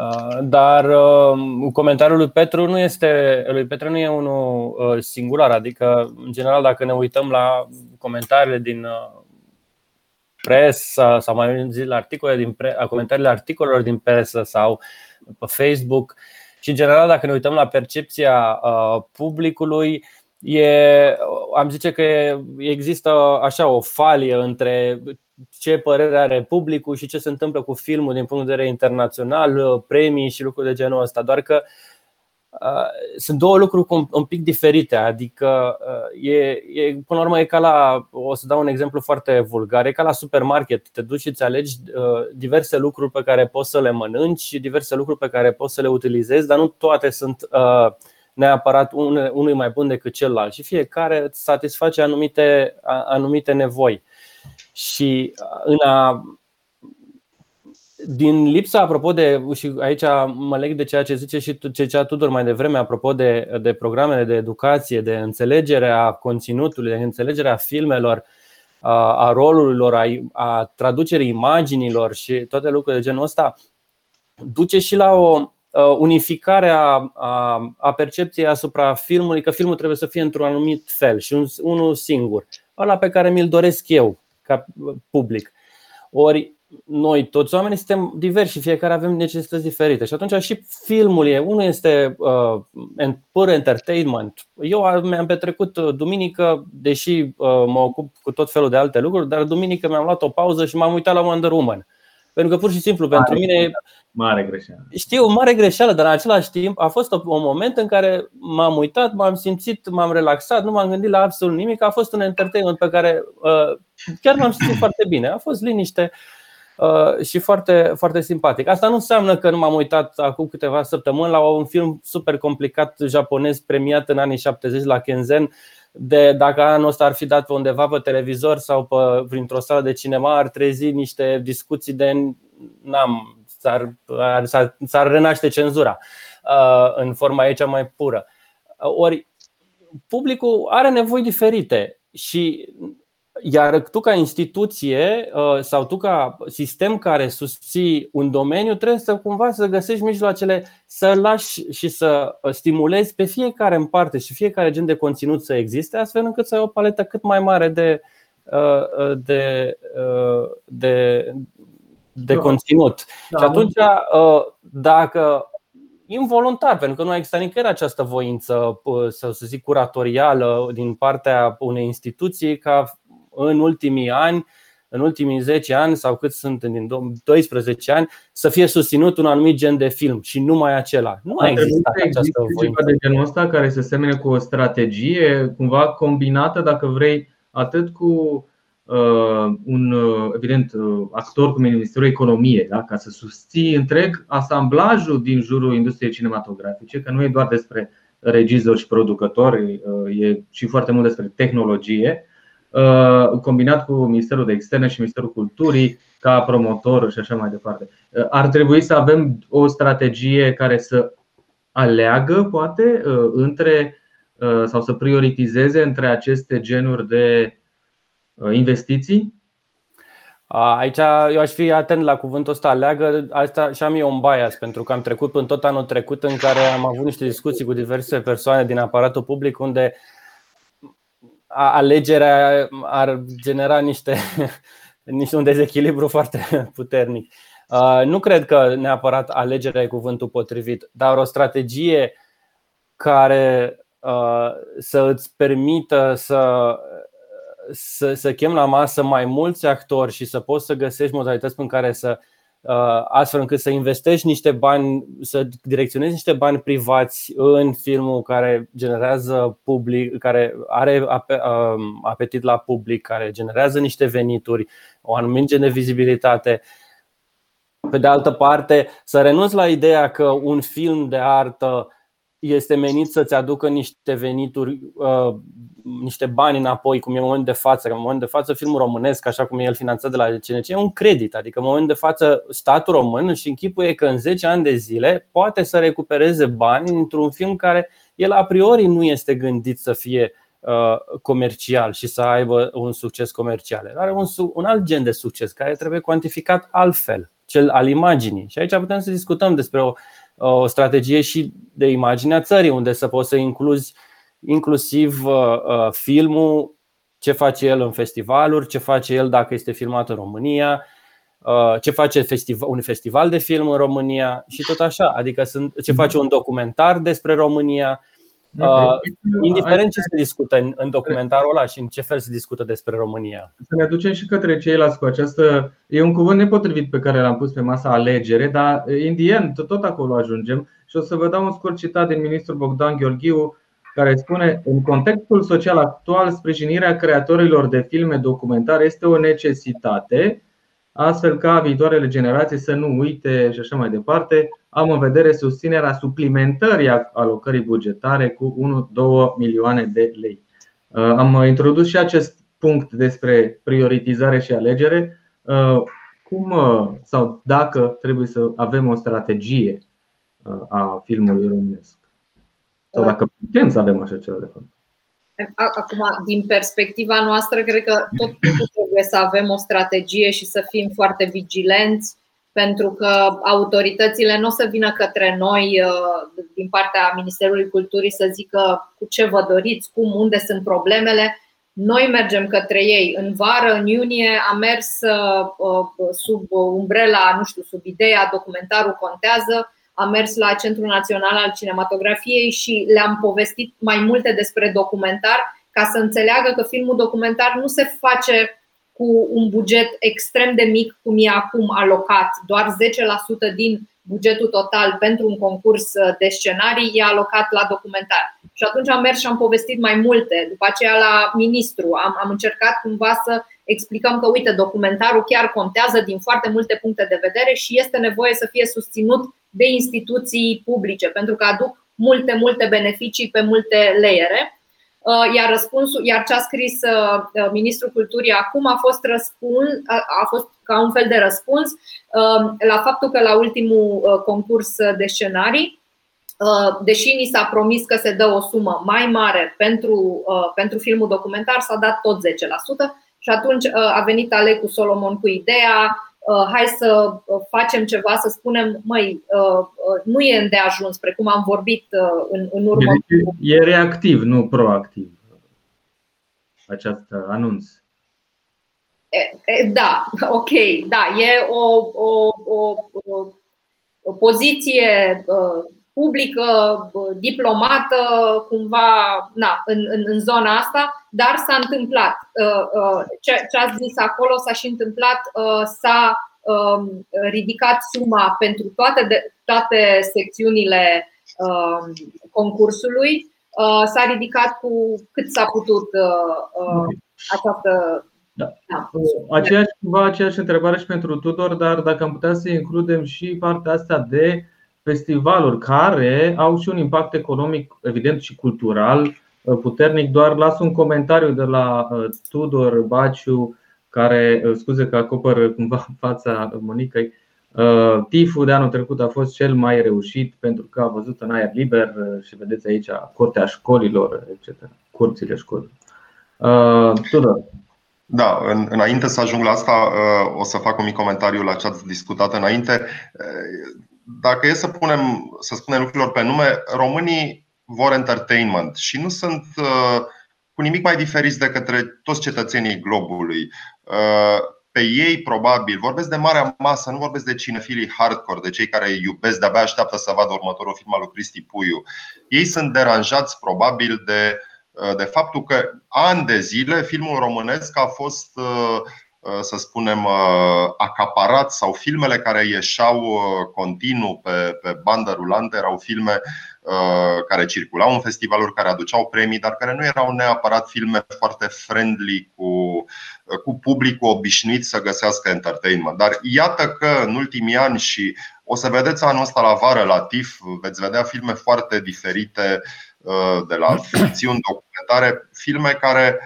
Uh, dar uh, comentariul lui Petru nu este lui Petru nu e unul uh, singular, adică în general dacă ne uităm la comentariile din presă sau mai zis la articole din pre, comentariile articolelor din presă sau pe Facebook și în general dacă ne uităm la percepția publicului e, am zice că există așa o falie între ce părere are publicul și ce se întâmplă cu filmul din punct de vedere internațional, premii și lucruri de genul ăsta. Doar că uh, sunt două lucruri un pic diferite. Adică, uh, e, e, până la urmă, e ca la. O să dau un exemplu foarte vulgar. E ca la supermarket. Te duci și îți alegi uh, diverse lucruri pe care poți să le mănânci și diverse lucruri pe care poți să le utilizezi, dar nu toate sunt neapărat unul mai bun decât celălalt și fiecare îți satisface anumite, anumite nevoi. Și uh, în a din lipsa, apropo de, și aici mă leg de ceea ce zice și ce zicea Tudor mai devreme, apropo de, de programele de educație, de înțelegerea conținutului, de înțelegerea filmelor, a, a rolurilor, a, a traducerii imaginilor și toate lucrurile de genul ăsta, duce și la o unificare a, a, a percepției asupra filmului, că filmul trebuie să fie într-un anumit fel și un, unul singur, ăla pe care mi-l doresc eu ca public. Ori noi toți oamenii suntem diversi și fiecare avem necesități diferite. Și atunci și filmul e, unul este uh, pur entertainment. Eu mi-am petrecut uh, duminică, deși uh, mă ocup cu tot felul de alte lucruri, dar duminică mi-am luat o pauză și m-am uitat la Wonder Woman. Pentru că pur și simplu pentru mine Mare greșeală. Știu, mare greșeală, dar în același timp a fost un moment în care m-am uitat, m-am simțit, m-am relaxat, nu m-am gândit la absolut nimic. A fost un entertainment pe care uh, chiar m-am simțit foarte bine. A fost liniște uh, și foarte, foarte simpatic. Asta nu înseamnă că nu m-am uitat acum câteva săptămâni la un film super complicat japonez premiat în anii 70 la Kenzen de dacă anul ăsta ar fi dat pe undeva pe televizor sau pe, printr-o sală de cinema, ar trezi niște discuții de n-am s-ar, s-ar, s-ar renaște cenzura uh, în forma ei cea mai pură. Ori publicul are nevoi diferite și iar tu ca instituție sau tu ca sistem care susții un domeniu trebuie să cumva să găsești mijloacele să lași și să stimulezi pe fiecare în parte și fiecare gen de conținut să existe astfel încât să ai o paletă cât mai mare de, de, de, de da. conținut. Da, și atunci, dacă involuntar, pentru că nu a existat nicăieri această voință, să, să zic, curatorială din partea unei instituții ca în ultimii ani, în ultimii 10 ani sau cât sunt din 12 ani, să fie susținut un anumit gen de film și numai acela. Nu a existat această voință. de genul ăsta care se semene cu o strategie cumva combinată, dacă vrei, atât cu Uh, un, uh, evident, uh, actor cum e Ministerul Economiei, da? ca să susții întreg asamblajul din jurul industriei cinematografice, că nu e doar despre regizori și producători, e și foarte mult despre tehnologie, combinat cu Ministerul de Externe și Ministerul Culturii ca promotor și așa mai departe. Ar trebui să avem o strategie care să aleagă, poate, între sau să prioritizeze între aceste genuri de Uh, investiții? Aici eu aș fi atent la cuvântul ăsta, aleagă, asta și am eu un bias, pentru că am trecut în tot anul trecut în care am avut niște discuții cu diverse persoane din aparatul public unde alegerea ar genera niște, niște un dezechilibru foarte puternic. Nu cred că neapărat alegerea e cuvântul potrivit, dar o strategie care să îți permită să să, să chem la masă mai mulți actori și să poți să găsești modalități în care să uh, astfel încât să investești niște bani, să direcționezi niște bani privați în filmul care generează public, care are um, apetit la public, care generează niște venituri, o anumită gen de vizibilitate. Pe de altă parte, să renunți la ideea că un film de artă este menit să-ți aducă niște venituri, uh, niște bani înapoi, cum e în momentul de față. Că în momentul de față, filmul românesc, așa cum e el finanțat de la CNC, e un credit. Adică în momentul de față, statul român își închipuie că în 10 ani de zile poate să recupereze bani într-un film care el a priori nu este gândit să fie uh, comercial și să aibă un succes comercial. Are un, un alt gen de succes care trebuie cuantificat altfel, cel al imaginii. Și aici putem să discutăm despre o o strategie și de imagine a țării, unde să poți să incluzi inclusiv uh, uh, filmul, ce face el în festivaluri, ce face el dacă este filmat în România, uh, ce face un festival de film în România și tot așa. Adică ce face un documentar despre România, Uh, indiferent ce se discută în, în documentarul ăla și în ce fel se discută despre România. Să ne ducem și către ceilalți cu această. E un cuvânt nepotrivit pe care l-am pus pe masa alegere, dar în end tot acolo ajungem. Și o să vă dau un scurt citat din ministrul Bogdan Gheorghiu, care spune În contextul social actual, sprijinirea creatorilor de filme documentare este o necesitate astfel ca viitoarele generații să nu uite și așa mai departe. Am în vedere susținerea suplimentării alocării bugetare cu 1-2 milioane de lei. Uh, am introdus și acest punct despre prioritizare și alegere. Uh, cum uh, sau dacă trebuie să avem o strategie a filmului românesc? Sau dacă putem să avem așa ceva de fapt? Acum, din perspectiva noastră, cred că tot trebuie să avem o strategie și să fim foarte vigilenți, pentru că autoritățile nu o să vină către noi uh, din partea Ministerului Culturii să zică cu ce vă doriți, cum, unde sunt problemele. Noi mergem către ei. În vară, în iunie, am mers uh, uh, sub umbrela, nu știu, sub ideea documentarul contează am mers la Centrul Național al Cinematografiei și le-am povestit mai multe despre documentar ca să înțeleagă că filmul documentar nu se face cu un buget extrem de mic cum e acum alocat, doar 10% din bugetul total pentru un concurs de scenarii e alocat la documentar. Și atunci am mers și am povestit mai multe. După aceea la ministru am, am încercat cumva să explicăm că, uite, documentarul chiar contează din foarte multe puncte de vedere și este nevoie să fie susținut de instituții publice, pentru că aduc multe, multe beneficii pe multe layere. Uh, iar răspunsul, iar ce a scris uh, uh, Ministrul Culturii acum a fost, răspuns, a fost ca un fel de răspuns la faptul că la ultimul concurs de scenarii, deși ni s-a promis că se dă o sumă mai mare pentru, pentru filmul documentar, s-a dat tot 10%, Și atunci a venit Alecu Solomon cu ideea hai să facem ceva, să spunem, măi, nu e îndeajuns, precum am vorbit în, în urmă. E reactiv, nu proactiv acest anunț. Da, ok, da, e o, o, o, o poziție publică, diplomată, cumva na, în, în, în zona asta, dar s-a întâmplat. Ce, ce ați zis acolo s-a și întâmplat, s-a ridicat suma pentru toate, de, toate secțiunile concursului, s-a ridicat cu cât s-a putut această da. da. Aceeași, aceeași întrebare și pentru Tudor, dar dacă am putea să includem și partea asta de festivaluri care au și un impact economic, evident și cultural uh, puternic. Doar las un comentariu de la uh, Tudor Baciu, care, uh, scuze că acoperă cumva fața Monicăi. TIF-ul de anul trecut a fost cel mai reușit pentru că a văzut în aer liber și vedeți aici curtea școlilor, etc. Curțile școlilor. Tudor. Da, în, înainte să ajung la asta, o să fac un mic comentariu la ce ați discutat înainte dacă e să punem, să spunem lucrurilor pe nume, românii vor entertainment și nu sunt uh, cu nimic mai diferiți de către toți cetățenii globului. Uh, pe ei, probabil, vorbesc de marea masă, nu vorbesc de cinefilii hardcore, de cei care iubesc, de-abia așteaptă să vadă următorul film al lui Cristi Puiu. Ei sunt deranjați, probabil, de, uh, de faptul că ani de zile filmul românesc a fost Uh, să spunem, uh, acaparat sau filmele care ieșeau uh, continuu pe, pe bandă rulantă erau filme care circulau în festivaluri, care aduceau premii, dar care nu erau neapărat filme foarte friendly cu, cu publicul obișnuit să găsească entertainment. Dar iată că în ultimii ani și o să vedeți anul ăsta la vară la TIF, veți vedea filme foarte diferite de la ficțiuni, documentare, filme care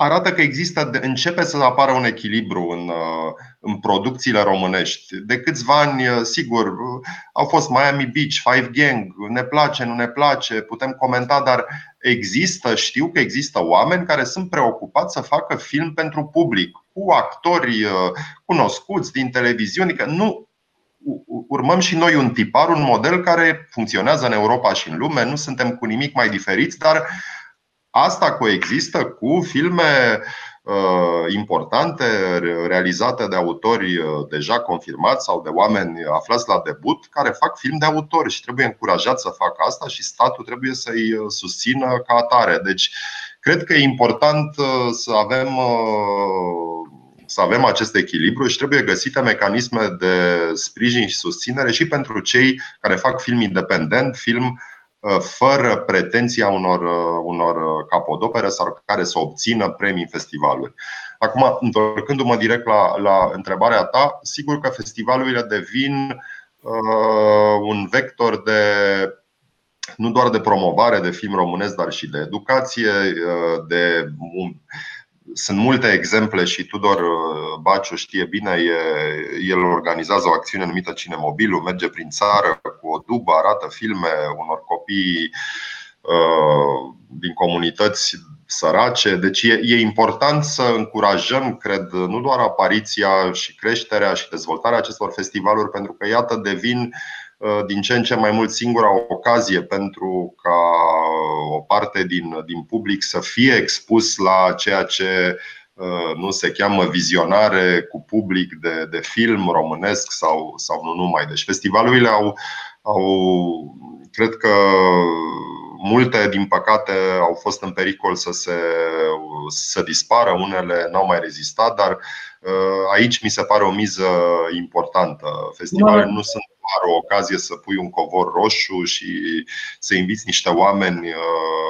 arată că există, începe să apară un echilibru în, uh, în producțiile românești. De câțiva ani, uh, sigur, uh, au fost Miami Beach, Five Gang, ne place, nu ne place, putem comenta, dar există, știu că există oameni care sunt preocupați să facă film pentru public, cu actori cunoscuți din televiziune, că nu urmăm și noi un tipar, un model care funcționează în Europa și în lume, nu suntem cu nimic mai diferiți, dar Asta coexistă cu filme uh, importante realizate de autori uh, deja confirmați sau de oameni aflați la debut care fac film de autor și trebuie încurajat să facă asta și statul trebuie să-i uh, susțină ca atare. Deci, cred că e important să avem să avem acest echilibru și trebuie găsite mecanisme de sprijin și susținere și pentru cei care fac film independent, film Uh, fără pretenția unor, uh, unor uh, capodopere sau care să obțină premii în festivaluri. Acum, întorcându-mă direct la, la întrebarea ta, sigur că festivalurile devin uh, un vector de nu doar de promovare de film românesc, dar și de educație, de sunt multe exemple și Tudor uh, Baciu știe bine, el organizează o acțiune numită Cine Mobilul, merge prin țară cu o dubă, arată filme unor copii uh, din comunități sărace. Deci e, e important să încurajăm, cred, nu doar apariția și creșterea și dezvoltarea acestor festivaluri, pentru că, iată, devin Uh, din ce în ce mai mult singura ocazie pentru ca o parte din, din public să fie expus la ceea ce uh, nu se cheamă vizionare cu public de, de film românesc sau, sau nu numai. Deci festivalurile au, au, cred că multe, din păcate, au fost în pericol să se să dispară, unele n-au mai rezistat, dar uh, aici mi se pare o miză importantă. Festivalele nu sunt doar o ocazie să pui un covor roșu și să inviți niște oameni, uh,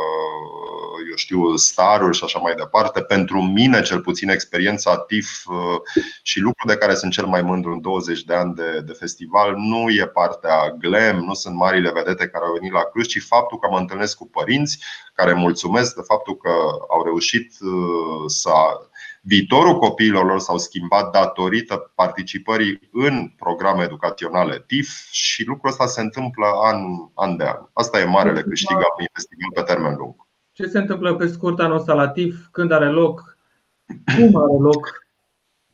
eu știu, staruri și așa mai departe. Pentru mine, cel puțin, experiența TIF uh, și lucrul de care sunt cel mai mândru în 20 de ani de, de festival nu e partea glam, nu sunt marile vedete care au venit la Cluj, ci faptul că mă întâlnesc cu părinți care mulțumesc de faptul că au reușit uh, să Viitorul copiilor lor s-au schimbat datorită participării în programe educaționale TIF și lucrul ăsta se întâmplă an, an de an. Asta e marele câștig al unui festival pe termen lung. Ce se întâmplă pe scurt anul ăsta la TIF? Când are loc? Cum are loc?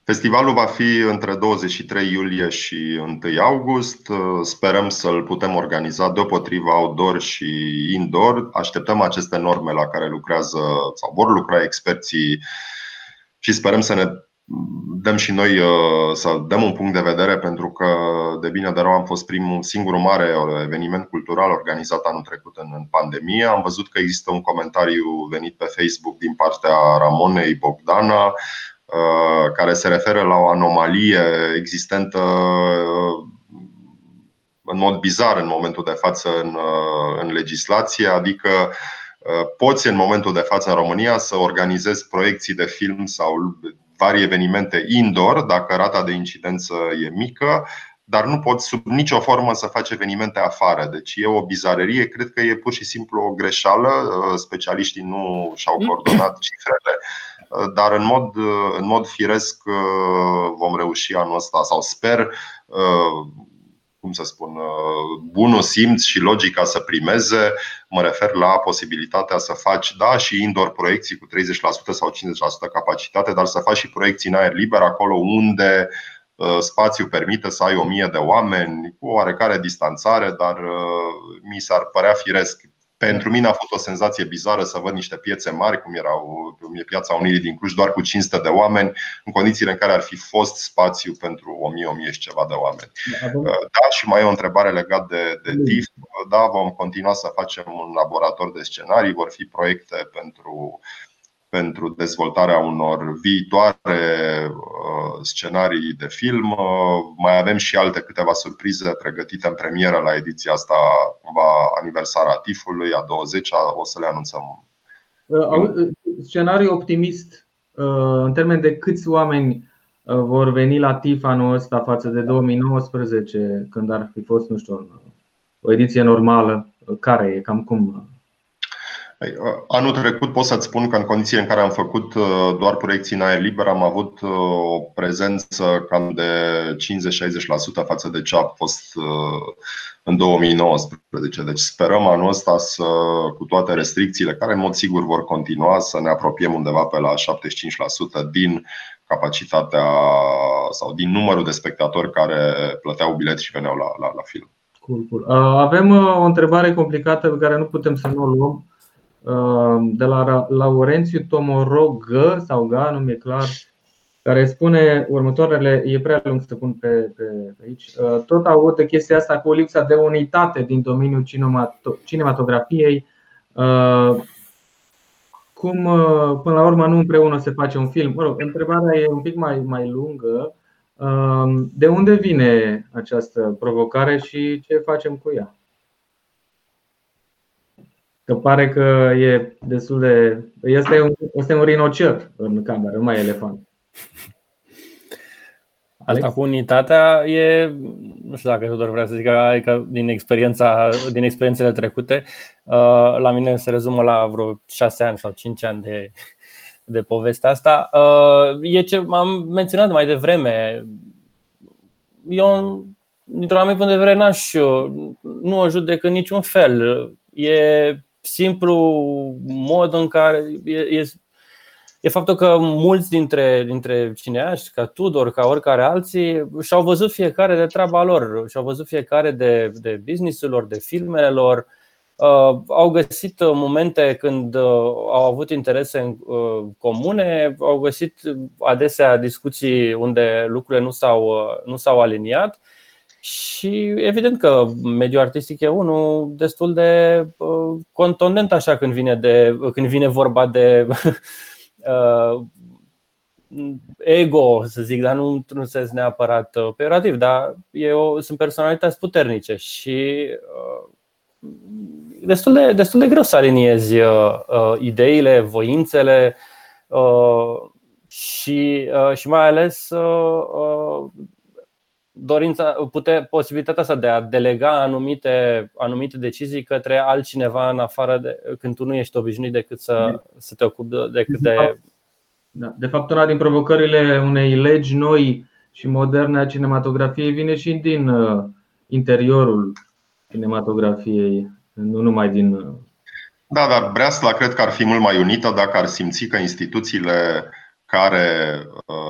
Festivalul va fi între 23 iulie și 1 august. Sperăm să-l putem organiza deopotrivă outdoor și indoor. Așteptăm aceste norme la care lucrează sau vor lucra experții și sperăm să ne dăm și noi să dăm un punct de vedere pentru că de bine de rău am fost primul, singurul mare eveniment cultural organizat anul trecut în pandemie. Am văzut că există un comentariu venit pe Facebook din partea Ramonei Bogdana Uh, care se referă la o anomalie existentă uh, în mod bizar în momentul de față în, uh, în legislație, adică poți în momentul de față în România să organizezi proiecții de film sau vari evenimente indoor dacă rata de incidență e mică, dar nu poți sub nicio formă să faci evenimente afară. Deci e o bizarerie, cred că e pur și simplu o greșeală. Specialiștii nu și-au coordonat cifrele dar în mod, în mod firesc vom reuși anul ăsta sau sper cum să spun, bunul simț și logica să primeze. Mă refer la posibilitatea să faci, da, și indoor proiecții cu 30% sau 50% capacitate, dar să faci și proiecții în aer liber acolo unde spațiul permite să ai o mie de oameni cu oarecare distanțare, dar mi s-ar părea firesc pentru mine a fost o senzație bizară să văd niște piețe mari, cum erau cum e piața Unirii din Cluj, doar cu 500 de oameni, în condițiile în care ar fi fost spațiu pentru 1000-1000 și ceva de oameni. Da, și mai e o întrebare legată de, de TIF. Da, vom continua să facem un laborator de scenarii, vor fi proiecte pentru pentru dezvoltarea unor viitoare uh, scenarii de film. Uh, mai avem și alte câteva surprize pregătite în premieră la ediția asta, cumva aniversarea TIF-ului, a 20-a, o să le anunțăm. Uh, scenariu optimist în termen de câți oameni vor veni la TIF anul ăsta față de 2019, când ar fi fost, nu știu, o ediție normală, care e, cam cum Păi, anul trecut pot să-ți spun că în condițiile în care am făcut uh, doar proiecții în aer liber am avut uh, o prezență cam de 50-60% față de ce a fost uh, în 2019. Deci sperăm anul ăsta să, cu toate restricțiile care în mod sigur vor continua, să ne apropiem undeva pe la 75% din capacitatea sau din numărul de spectatori care plăteau bilet și veneau la, la, la film. Cool, cool. Avem o întrebare complicată pe care nu putem să nu o luăm Uh, de la Laurențiu Tomorogă sau Ga, nu mi-e clar, care spune următoarele, e prea lung să pun pe, pe, pe aici. Uh, tot aud de chestia asta cu lipsa de unitate din domeniul cinematografiei. Uh, cum, până la urmă, nu împreună se face un film? Mă rog, întrebarea e un pic mai, mai lungă. De unde vine această provocare și ce facem cu ea? Că pare că e destul de. Este un, este un rinocer în cameră, nu mai e elefant. Asta cu unitatea e, nu știu dacă doar vrea să zic, adică din, experiența, din experiențele trecute, uh, la mine se rezumă la vreo 6 ani sau 5 ani de, de povestea asta. Uh, e ce am menționat mai devreme. Eu, dintr-un anumit punct de vedere, n-aș, nu o judec în niciun fel. E simplu mod în care e, e, e faptul că mulți dintre, dintre cineaști, ca Tudor, ca oricare alții, și-au văzut fiecare de treaba lor, și-au văzut fiecare de, de business lor, de filmele lor. Uh, au găsit momente când uh, au avut interese uh, comune, au găsit adesea discuții unde lucrurile nu s-au, uh, nu s-au aliniat și evident că mediul artistic e unul destul de uh, contundent așa când vine, de, când vine vorba de uh, ego, să zic, dar nu în sens neapărat operativ, dar e o, sunt personalități puternice și uh, destul de, destul de greu să aliniezi uh, ideile, voințele uh, și, uh, și mai ales uh, dorința, pute, posibilitatea asta de a delega anumite, anumite decizii către altcineva în afară de când tu nu ești obișnuit decât să, să te ocupi decât de. De fapt, da. de fapt, una din provocările unei legi noi și moderne a cinematografiei vine și din uh, interiorul cinematografiei, nu numai din uh, Da, dar Breasla cred că ar fi mult mai unită dacă ar simți că instituțiile care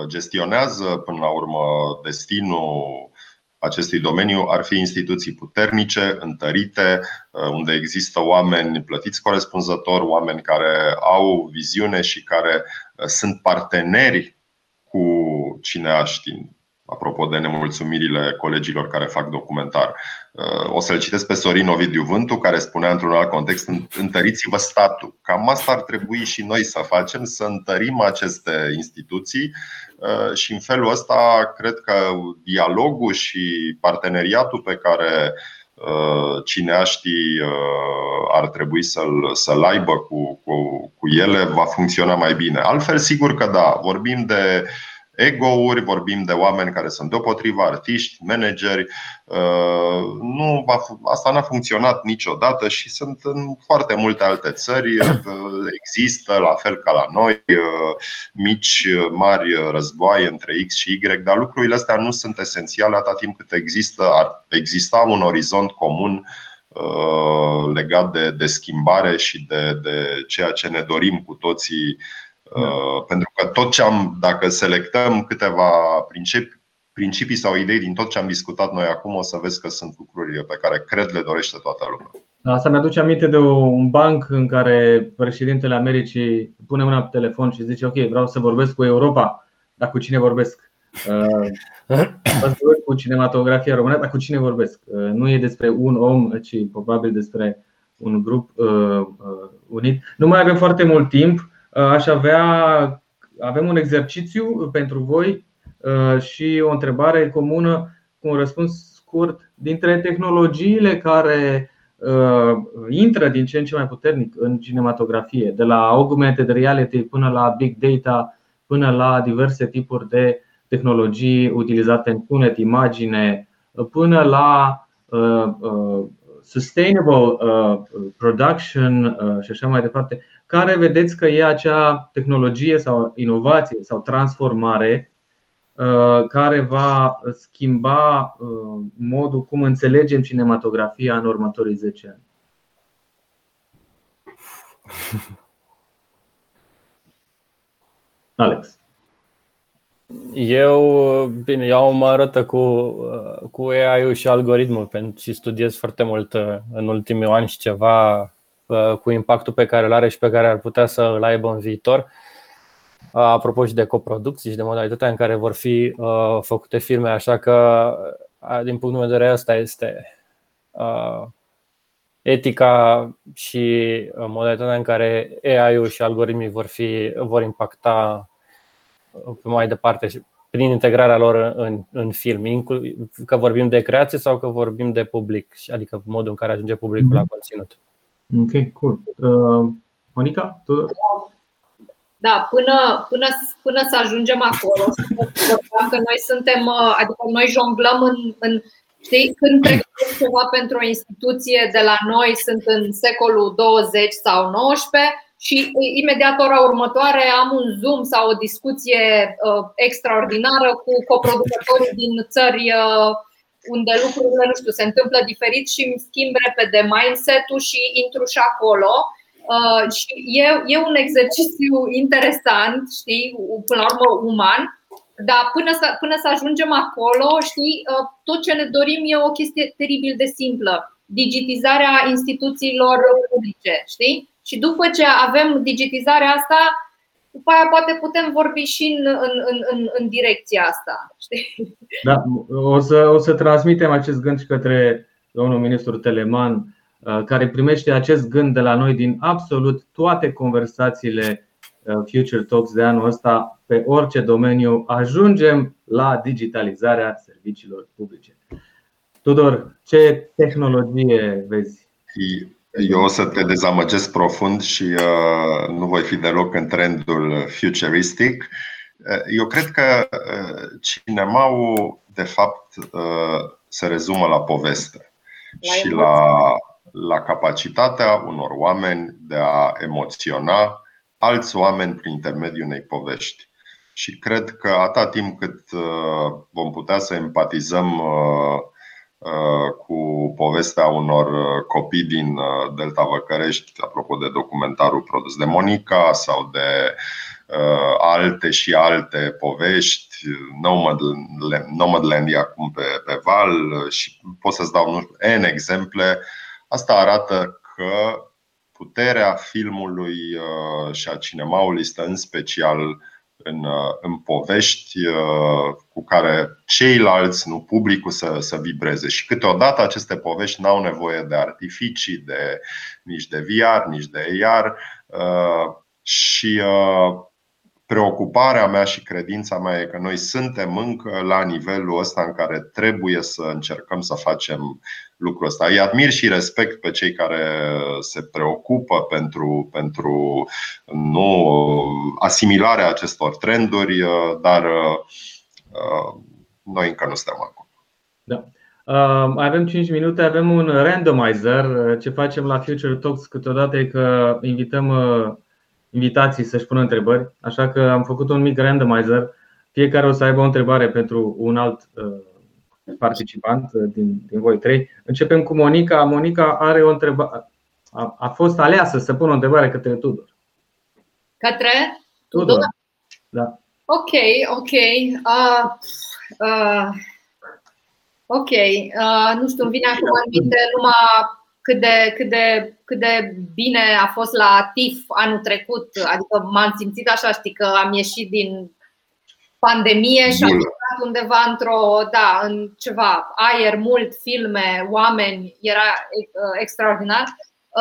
gestionează până la urmă destinul acestui domeniu ar fi instituții puternice, întărite, unde există oameni plătiți corespunzător, oameni care au viziune și care sunt parteneri cu cineaștii apropo de nemulțumirile colegilor care fac documentar. O să-l citesc pe Sorin Ovidiu Vântu, care spunea într-un alt context: întăriți-vă statul. Cam asta ar trebui și noi să facem, să întărim aceste instituții și în felul ăsta cred că dialogul și parteneriatul pe care cineaștii ar trebui să-l, să-l aibă cu, cu, cu ele va funcționa mai bine. Altfel, sigur că da, vorbim de ego-uri, vorbim de oameni care sunt deopotriva artiști, manageri. Uh, nu va, asta n-a funcționat niciodată și sunt în foarte multe alte țări. Uh, există, la fel ca la noi, uh, mici, mari războaie între X și Y, dar lucrurile astea nu sunt esențiale atât timp cât există, ar exista un orizont comun legat de, de schimbare și de, de ceea ce ne dorim cu toții da. Uh, pentru că tot ce am, dacă selectăm câteva principii, principii sau idei din tot ce am discutat noi acum, o să vezi că sunt lucruri pe care cred le dorește toată lumea. Asta mi-aduce aminte de un banc în care președintele Americii pune mâna pe telefon și zice Ok, vreau să vorbesc cu Europa, dar cu cine vorbesc? Uh, cu cinematografia română, dar cu cine vorbesc? Uh, nu e despre un om, ci probabil despre un grup unit. Nu mai avem foarte mult timp. Uh, aș avea, avem un exercițiu pentru voi uh, și o întrebare comună cu un răspuns scurt. Dintre tehnologiile care uh, intră din ce în ce mai puternic în cinematografie, de la augmented reality până la big data, până la diverse tipuri de tehnologii utilizate în punet, imagine, până la sustainable production și așa mai departe care vedeți că e acea tehnologie sau inovație sau transformare uh, care va schimba uh, modul cum înțelegem cinematografia în următorii 10 ani? Alex. Eu, bine, eu mă arătă cu, cu AI-ul și algoritmul pentru și studiez foarte mult uh, în ultimii ani și ceva Uh, cu impactul pe care îl are și pe care ar putea să îl aibă în viitor. Uh, apropo și de coproducții și de modalitatea în care vor fi uh, făcute filme, așa că, din punctul de vedere, asta este etica și modalitatea în care AI-ul și algoritmii vor, fi, vor impacta pe mai departe prin integrarea lor în, în film, că vorbim de creație sau că vorbim de public, adică modul în care ajunge publicul la mhm. conținut. Ok, cool. Uh, Monica, tu? Da, până, până, până să ajungem acolo, că noi suntem, uh, adică noi jonglăm în, în știi, când pregătesc ceva pentru o instituție de la noi, sunt în secolul 20 sau 19 și imediat ora următoare am un Zoom sau o discuție uh, extraordinară cu coproducătorii din țări uh, unde lucrurile, nu știu, se întâmplă diferit și îmi schimb repede mindset-ul și intru și acolo. Uh, și e, e un exercițiu interesant, știi, până la urmă uman, dar până să, până să ajungem acolo, știi, uh, tot ce ne dorim e o chestie teribil de simplă. Digitizarea instituțiilor publice, știi? Și după ce avem digitizarea asta, după aia poate putem vorbi și în, în, în, în direcția asta. Știi? Da, o să, o să transmitem acest gând și către domnul ministru Teleman, uh, care primește acest gând de la noi din absolut toate conversațiile uh, Future Talks de anul ăsta pe orice domeniu. Ajungem la digitalizarea serviciilor publice. Tudor, ce tehnologie vezi? Eu o să te dezamăgesc profund și uh, nu voi fi deloc în trendul futuristic. Uh, eu cred că uh, cinemaul, de fapt, uh, se rezumă la poveste la și la, la capacitatea unor oameni de a emoționa alți oameni prin intermediul unei povești. Și cred că atâta timp cât uh, vom putea să empatizăm uh, cu povestea unor copii din Delta Văcărești, apropo de documentarul produs de Monica sau de alte și alte povești, Nomadland e acum pe, pe val și pot să-ți dau nu știu, N exemple. Asta arată că puterea filmului și a cinemaului stă în special în, uh, în povești uh, cu care ceilalți, nu publicul, să, să vibreze. Și câteodată aceste povești n-au nevoie de artificii, de, nici de VR, nici de AR. Uh, și preocuparea mea și credința mea e că noi suntem încă la nivelul ăsta în care trebuie să încercăm să facem lucrul ăsta. Îi admir și respect pe cei care se preocupă pentru, pentru nu, asimilarea acestor trenduri, dar uh, noi încă nu suntem acolo. Da. Uh, avem 5 minute, avem un randomizer. Ce facem la Future Talks câteodată e că invităm uh, invitații să-și pună întrebări, așa că am făcut un mic randomizer. Fiecare o să aibă o întrebare pentru un alt participant din, din voi trei. Începem cu Monica. Monica are o întrebare. A, a fost aleasă să pună o întrebare către Tudor. Către Tudor? Tudor? Da. Ok, ok. Uh, uh, ok. Uh, nu știu, îmi vine acum în minte numai cât de, cât, de, cât de bine a fost la TIF anul trecut. Adică m-am simțit așa, știi, că am ieșit din pandemie și am intrat undeva într-o, da, în ceva aer mult, filme, oameni, era uh, extraordinar.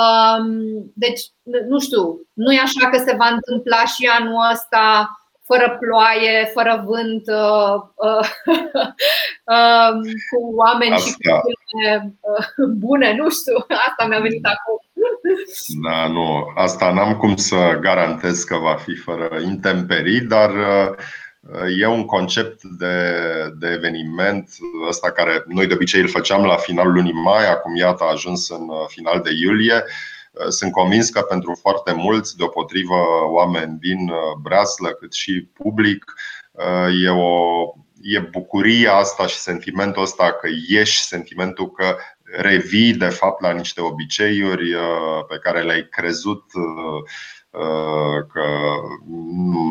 Um, deci, nu știu, nu e așa că se va întâmpla și anul ăsta fără ploaie, fără vânt, uh, uh, uh, cu oameni Asta. și cu filme uh, bune, nu știu, asta mi-a venit acum. Da, nu, asta n-am cum să garantez că va fi fără intemperii, dar uh, E un concept de, de eveniment ăsta care noi de obicei îl făceam la finalul lunii mai, acum iată a ajuns în final de iulie. Sunt convins că pentru foarte mulți, deopotrivă oameni din Breaslă, cât și public, e o e bucuria asta și sentimentul ăsta că ieși, sentimentul că revii de fapt la niște obiceiuri pe care le-ai crezut Uh, că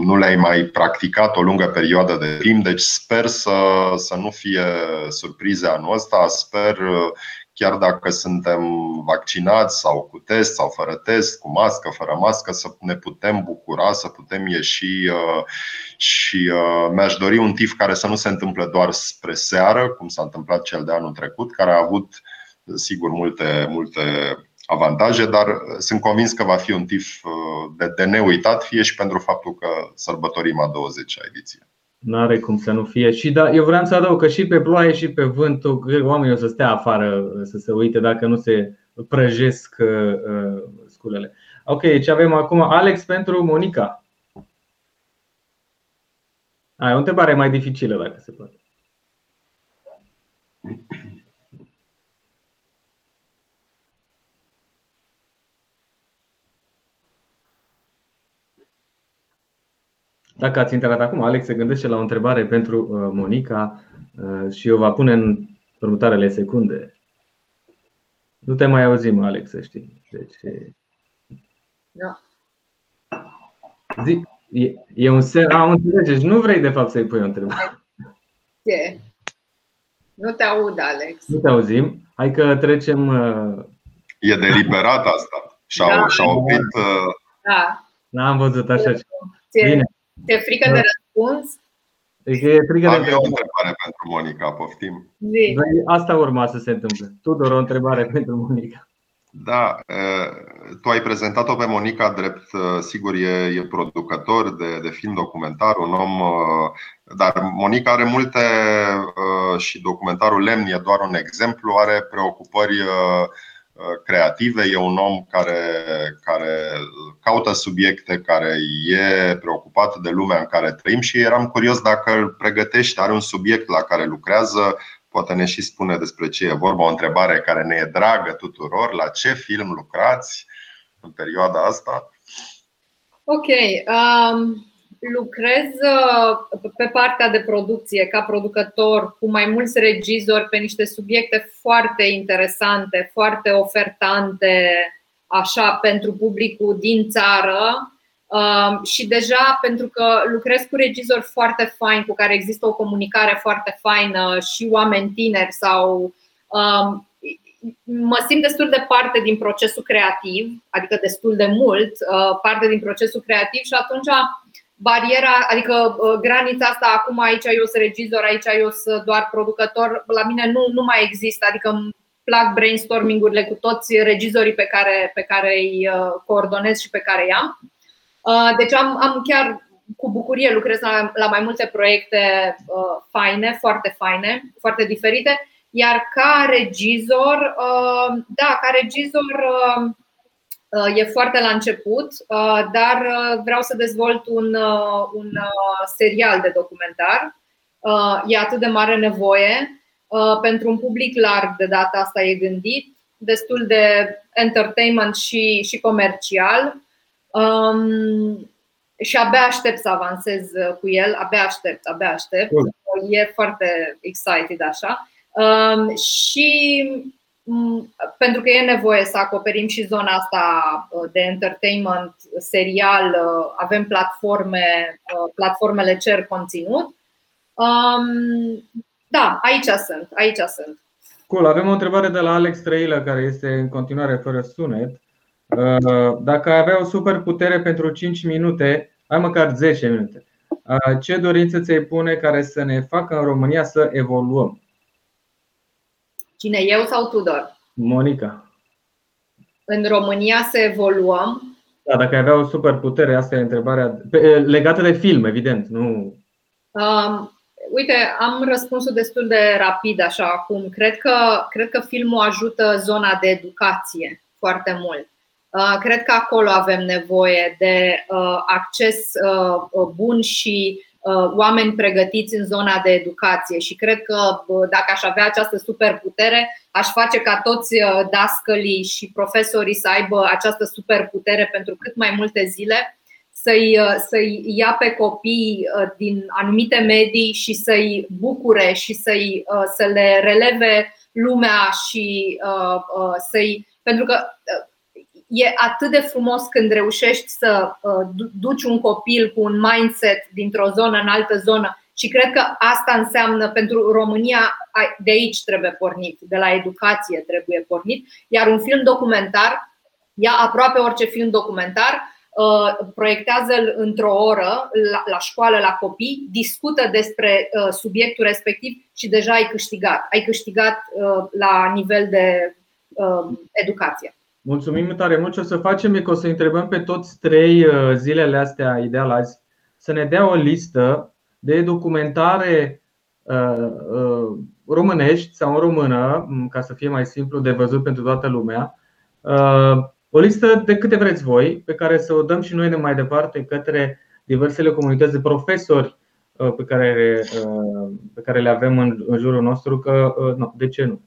nu le-ai mai practicat o lungă perioadă de timp, deci sper să, să nu fie surprize anul ăsta. Sper, uh, chiar dacă suntem vaccinați sau cu test sau fără test, cu mască, fără mască, să ne putem bucura, să putem ieși uh, și mi-aș dori un tif care să nu se întâmple doar spre seară, cum s-a întâmplat cel de anul trecut, care a avut sigur multe, multe avantaje, dar uh, sunt convins că va fi un TIF uh, de, de neuitat, fie și pentru faptul că sărbătorim a 20-a ediție. Nu are cum să nu fie. Și da, eu vreau să adaug că și pe ploaie și pe vânt oamenii o să stea afară să se uite dacă nu se prăjesc uh, sculele. Ok, ce avem acum? Alex pentru Monica. Ai o întrebare mai dificilă dacă se poate. Dacă ați intrat acum, Alex se gândește la o întrebare pentru uh, Monica uh, și o va pune în următoarele secunde. Nu te mai auzim, Alex, să știi. Deci, da. Zi, e, e un semn. Am înțelegeți, nu vrei de fapt să-i pui o întrebare. Ce? Nu te aud, Alex. Nu te auzim. Hai că trecem. Uh, e deliberat asta. Și-au, da. și-au oprit. Da. N-am văzut așa ceva. Bine. Te frică de răspuns? E frică Am de eu o întrebare pentru Monica, poftim. Zi. Asta urma să se întâmple. Tudor, o întrebare pentru Monica. Da, tu ai prezentat-o pe Monica drept, sigur, e, e producător de, de film documentar, un om, dar Monica are multe și documentarul Lemn e doar un exemplu, are preocupări creative, e un om care, care caută subiecte, care e preocupat de lumea în care trăim și eram curios dacă îl pregătește, are un subiect la care lucrează, poate ne și spune despre ce e vorba, o întrebare care ne e dragă tuturor, la ce film lucrați în perioada asta? Ok. Um, lucrez pe partea de producție ca producător cu mai mulți regizori pe niște subiecte foarte interesante, foarte ofertante, așa pentru publicul din țară. Um, și deja pentru că lucrez cu regizori foarte faini, cu care există o comunicare foarte faină și oameni tineri sau um, mă simt destul de parte din procesul creativ, adică destul de mult uh, parte din procesul creativ și atunci bariera, adică uh, granița asta, acum aici eu sunt regizor, aici eu sunt doar producător, la mine nu, nu mai există, adică îmi plac brainstorming-urile cu toți regizorii pe care, pe care îi uh, coordonez și pe care i-am. Uh, deci am, am chiar cu bucurie lucrez la, la mai multe proiecte uh, faine, foarte faine, foarte diferite. Iar ca regizor, uh, da, ca regizor uh, uh, e foarte la început, uh, dar uh, vreau să dezvolt un, uh, un uh, serial de documentar. Uh, e atât de mare nevoie. Uh, pentru un public larg de data asta e gândit, destul de entertainment și, și comercial. Um, și abia aștept să avansez uh, cu el, abia aștept, abia aștept. Cool. E foarte excited așa. Um, și um, pentru că e nevoie să acoperim și zona asta uh, de entertainment serial, uh, avem platforme, platformele cer conținut. Um, da, aici sunt, aici sunt. Cool, avem o întrebare de la Alex Trăilă, care este în continuare fără sunet. Uh, dacă ai avea o superputere pentru 5 minute, ai măcar 10 minute. Uh, ce dorință ți-ai pune care să ne facă în România să evoluăm? Cine, eu sau Tudor? Monica. În România să evoluăm? Da, dacă ai avea o superputere, asta e întrebarea legată de film, evident, nu. Um, uite, am răspunsul destul de rapid așa acum. Cred că, cred că filmul ajută zona de educație foarte mult. Uh, cred că acolo avem nevoie de uh, acces uh, bun și oameni pregătiți în zona de educație și cred că dacă aș avea această superputere, aș face ca toți dascălii și profesorii să aibă această superputere pentru cât mai multe zile, să-i, să-i ia pe copii din anumite medii și să-i bucure și să-i, să le releve lumea și să-i. Pentru că e atât de frumos când reușești să uh, duci un copil cu un mindset dintr-o zonă în altă zonă și cred că asta înseamnă pentru România, de aici trebuie pornit, de la educație trebuie pornit, iar un film documentar ia aproape orice film documentar, uh, proiectează într-o oră la, școală, la copii, discută despre uh, subiectul respectiv și deja ai câștigat. Ai câștigat la nivel de educație. Mulțumim tare mult. Ce o să facem e că o să întrebăm pe toți trei uh, zilele astea, ideal azi, să ne dea o listă de documentare uh, uh, românești sau în română, ca să fie mai simplu de văzut pentru toată lumea. O listă de câte vreți voi, pe care să o dăm și noi de mai departe către diversele comunități de profesori pe care, pe care le avem în jurul nostru, că nu, de ce nu?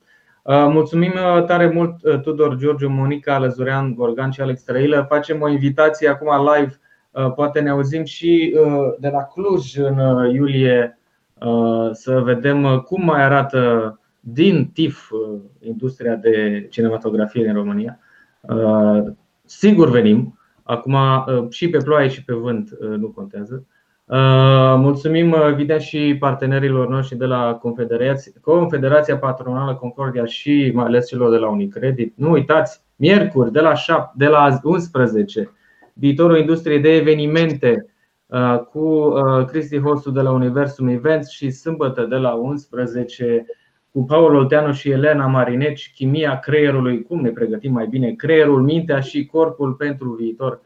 Uh, mulțumim uh, tare mult uh, Tudor, Giorgio, Monica, Lăzurean, Gorgan și Alex Trăilă. Facem o invitație acum live. Poate ne auzim și de la Cluj în iulie să vedem cum mai arată din TIF industria de cinematografie din România. Sigur venim. Acum și pe ploaie și pe vânt nu contează. Uh, mulțumim, uh, evident, și partenerilor noștri de la Confederația, Confederația Patronală Concordia și mai ales celor de la Unicredit. Nu uitați, miercuri de la, 7, de la 11, viitorul industriei de evenimente uh, cu Cristi Hostu de la Universum Events și sâmbătă de la 11 cu Paul Olteanu și Elena Marineci, chimia creierului, cum ne pregătim mai bine creierul, mintea și corpul pentru viitor.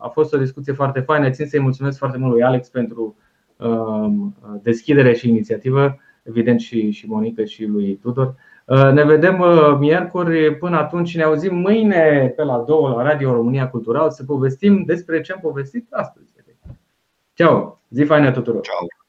A fost o discuție foarte faină. Țin să-i mulțumesc foarte mult lui Alex pentru um, deschidere și inițiativă, evident și, și Monica și lui Tudor. Ne vedem uh, miercuri, până atunci ne auzim mâine pe la 2 la Radio România Cultural să povestim despre ce am povestit astăzi. Ceau! Zi faină tuturor! Ciao.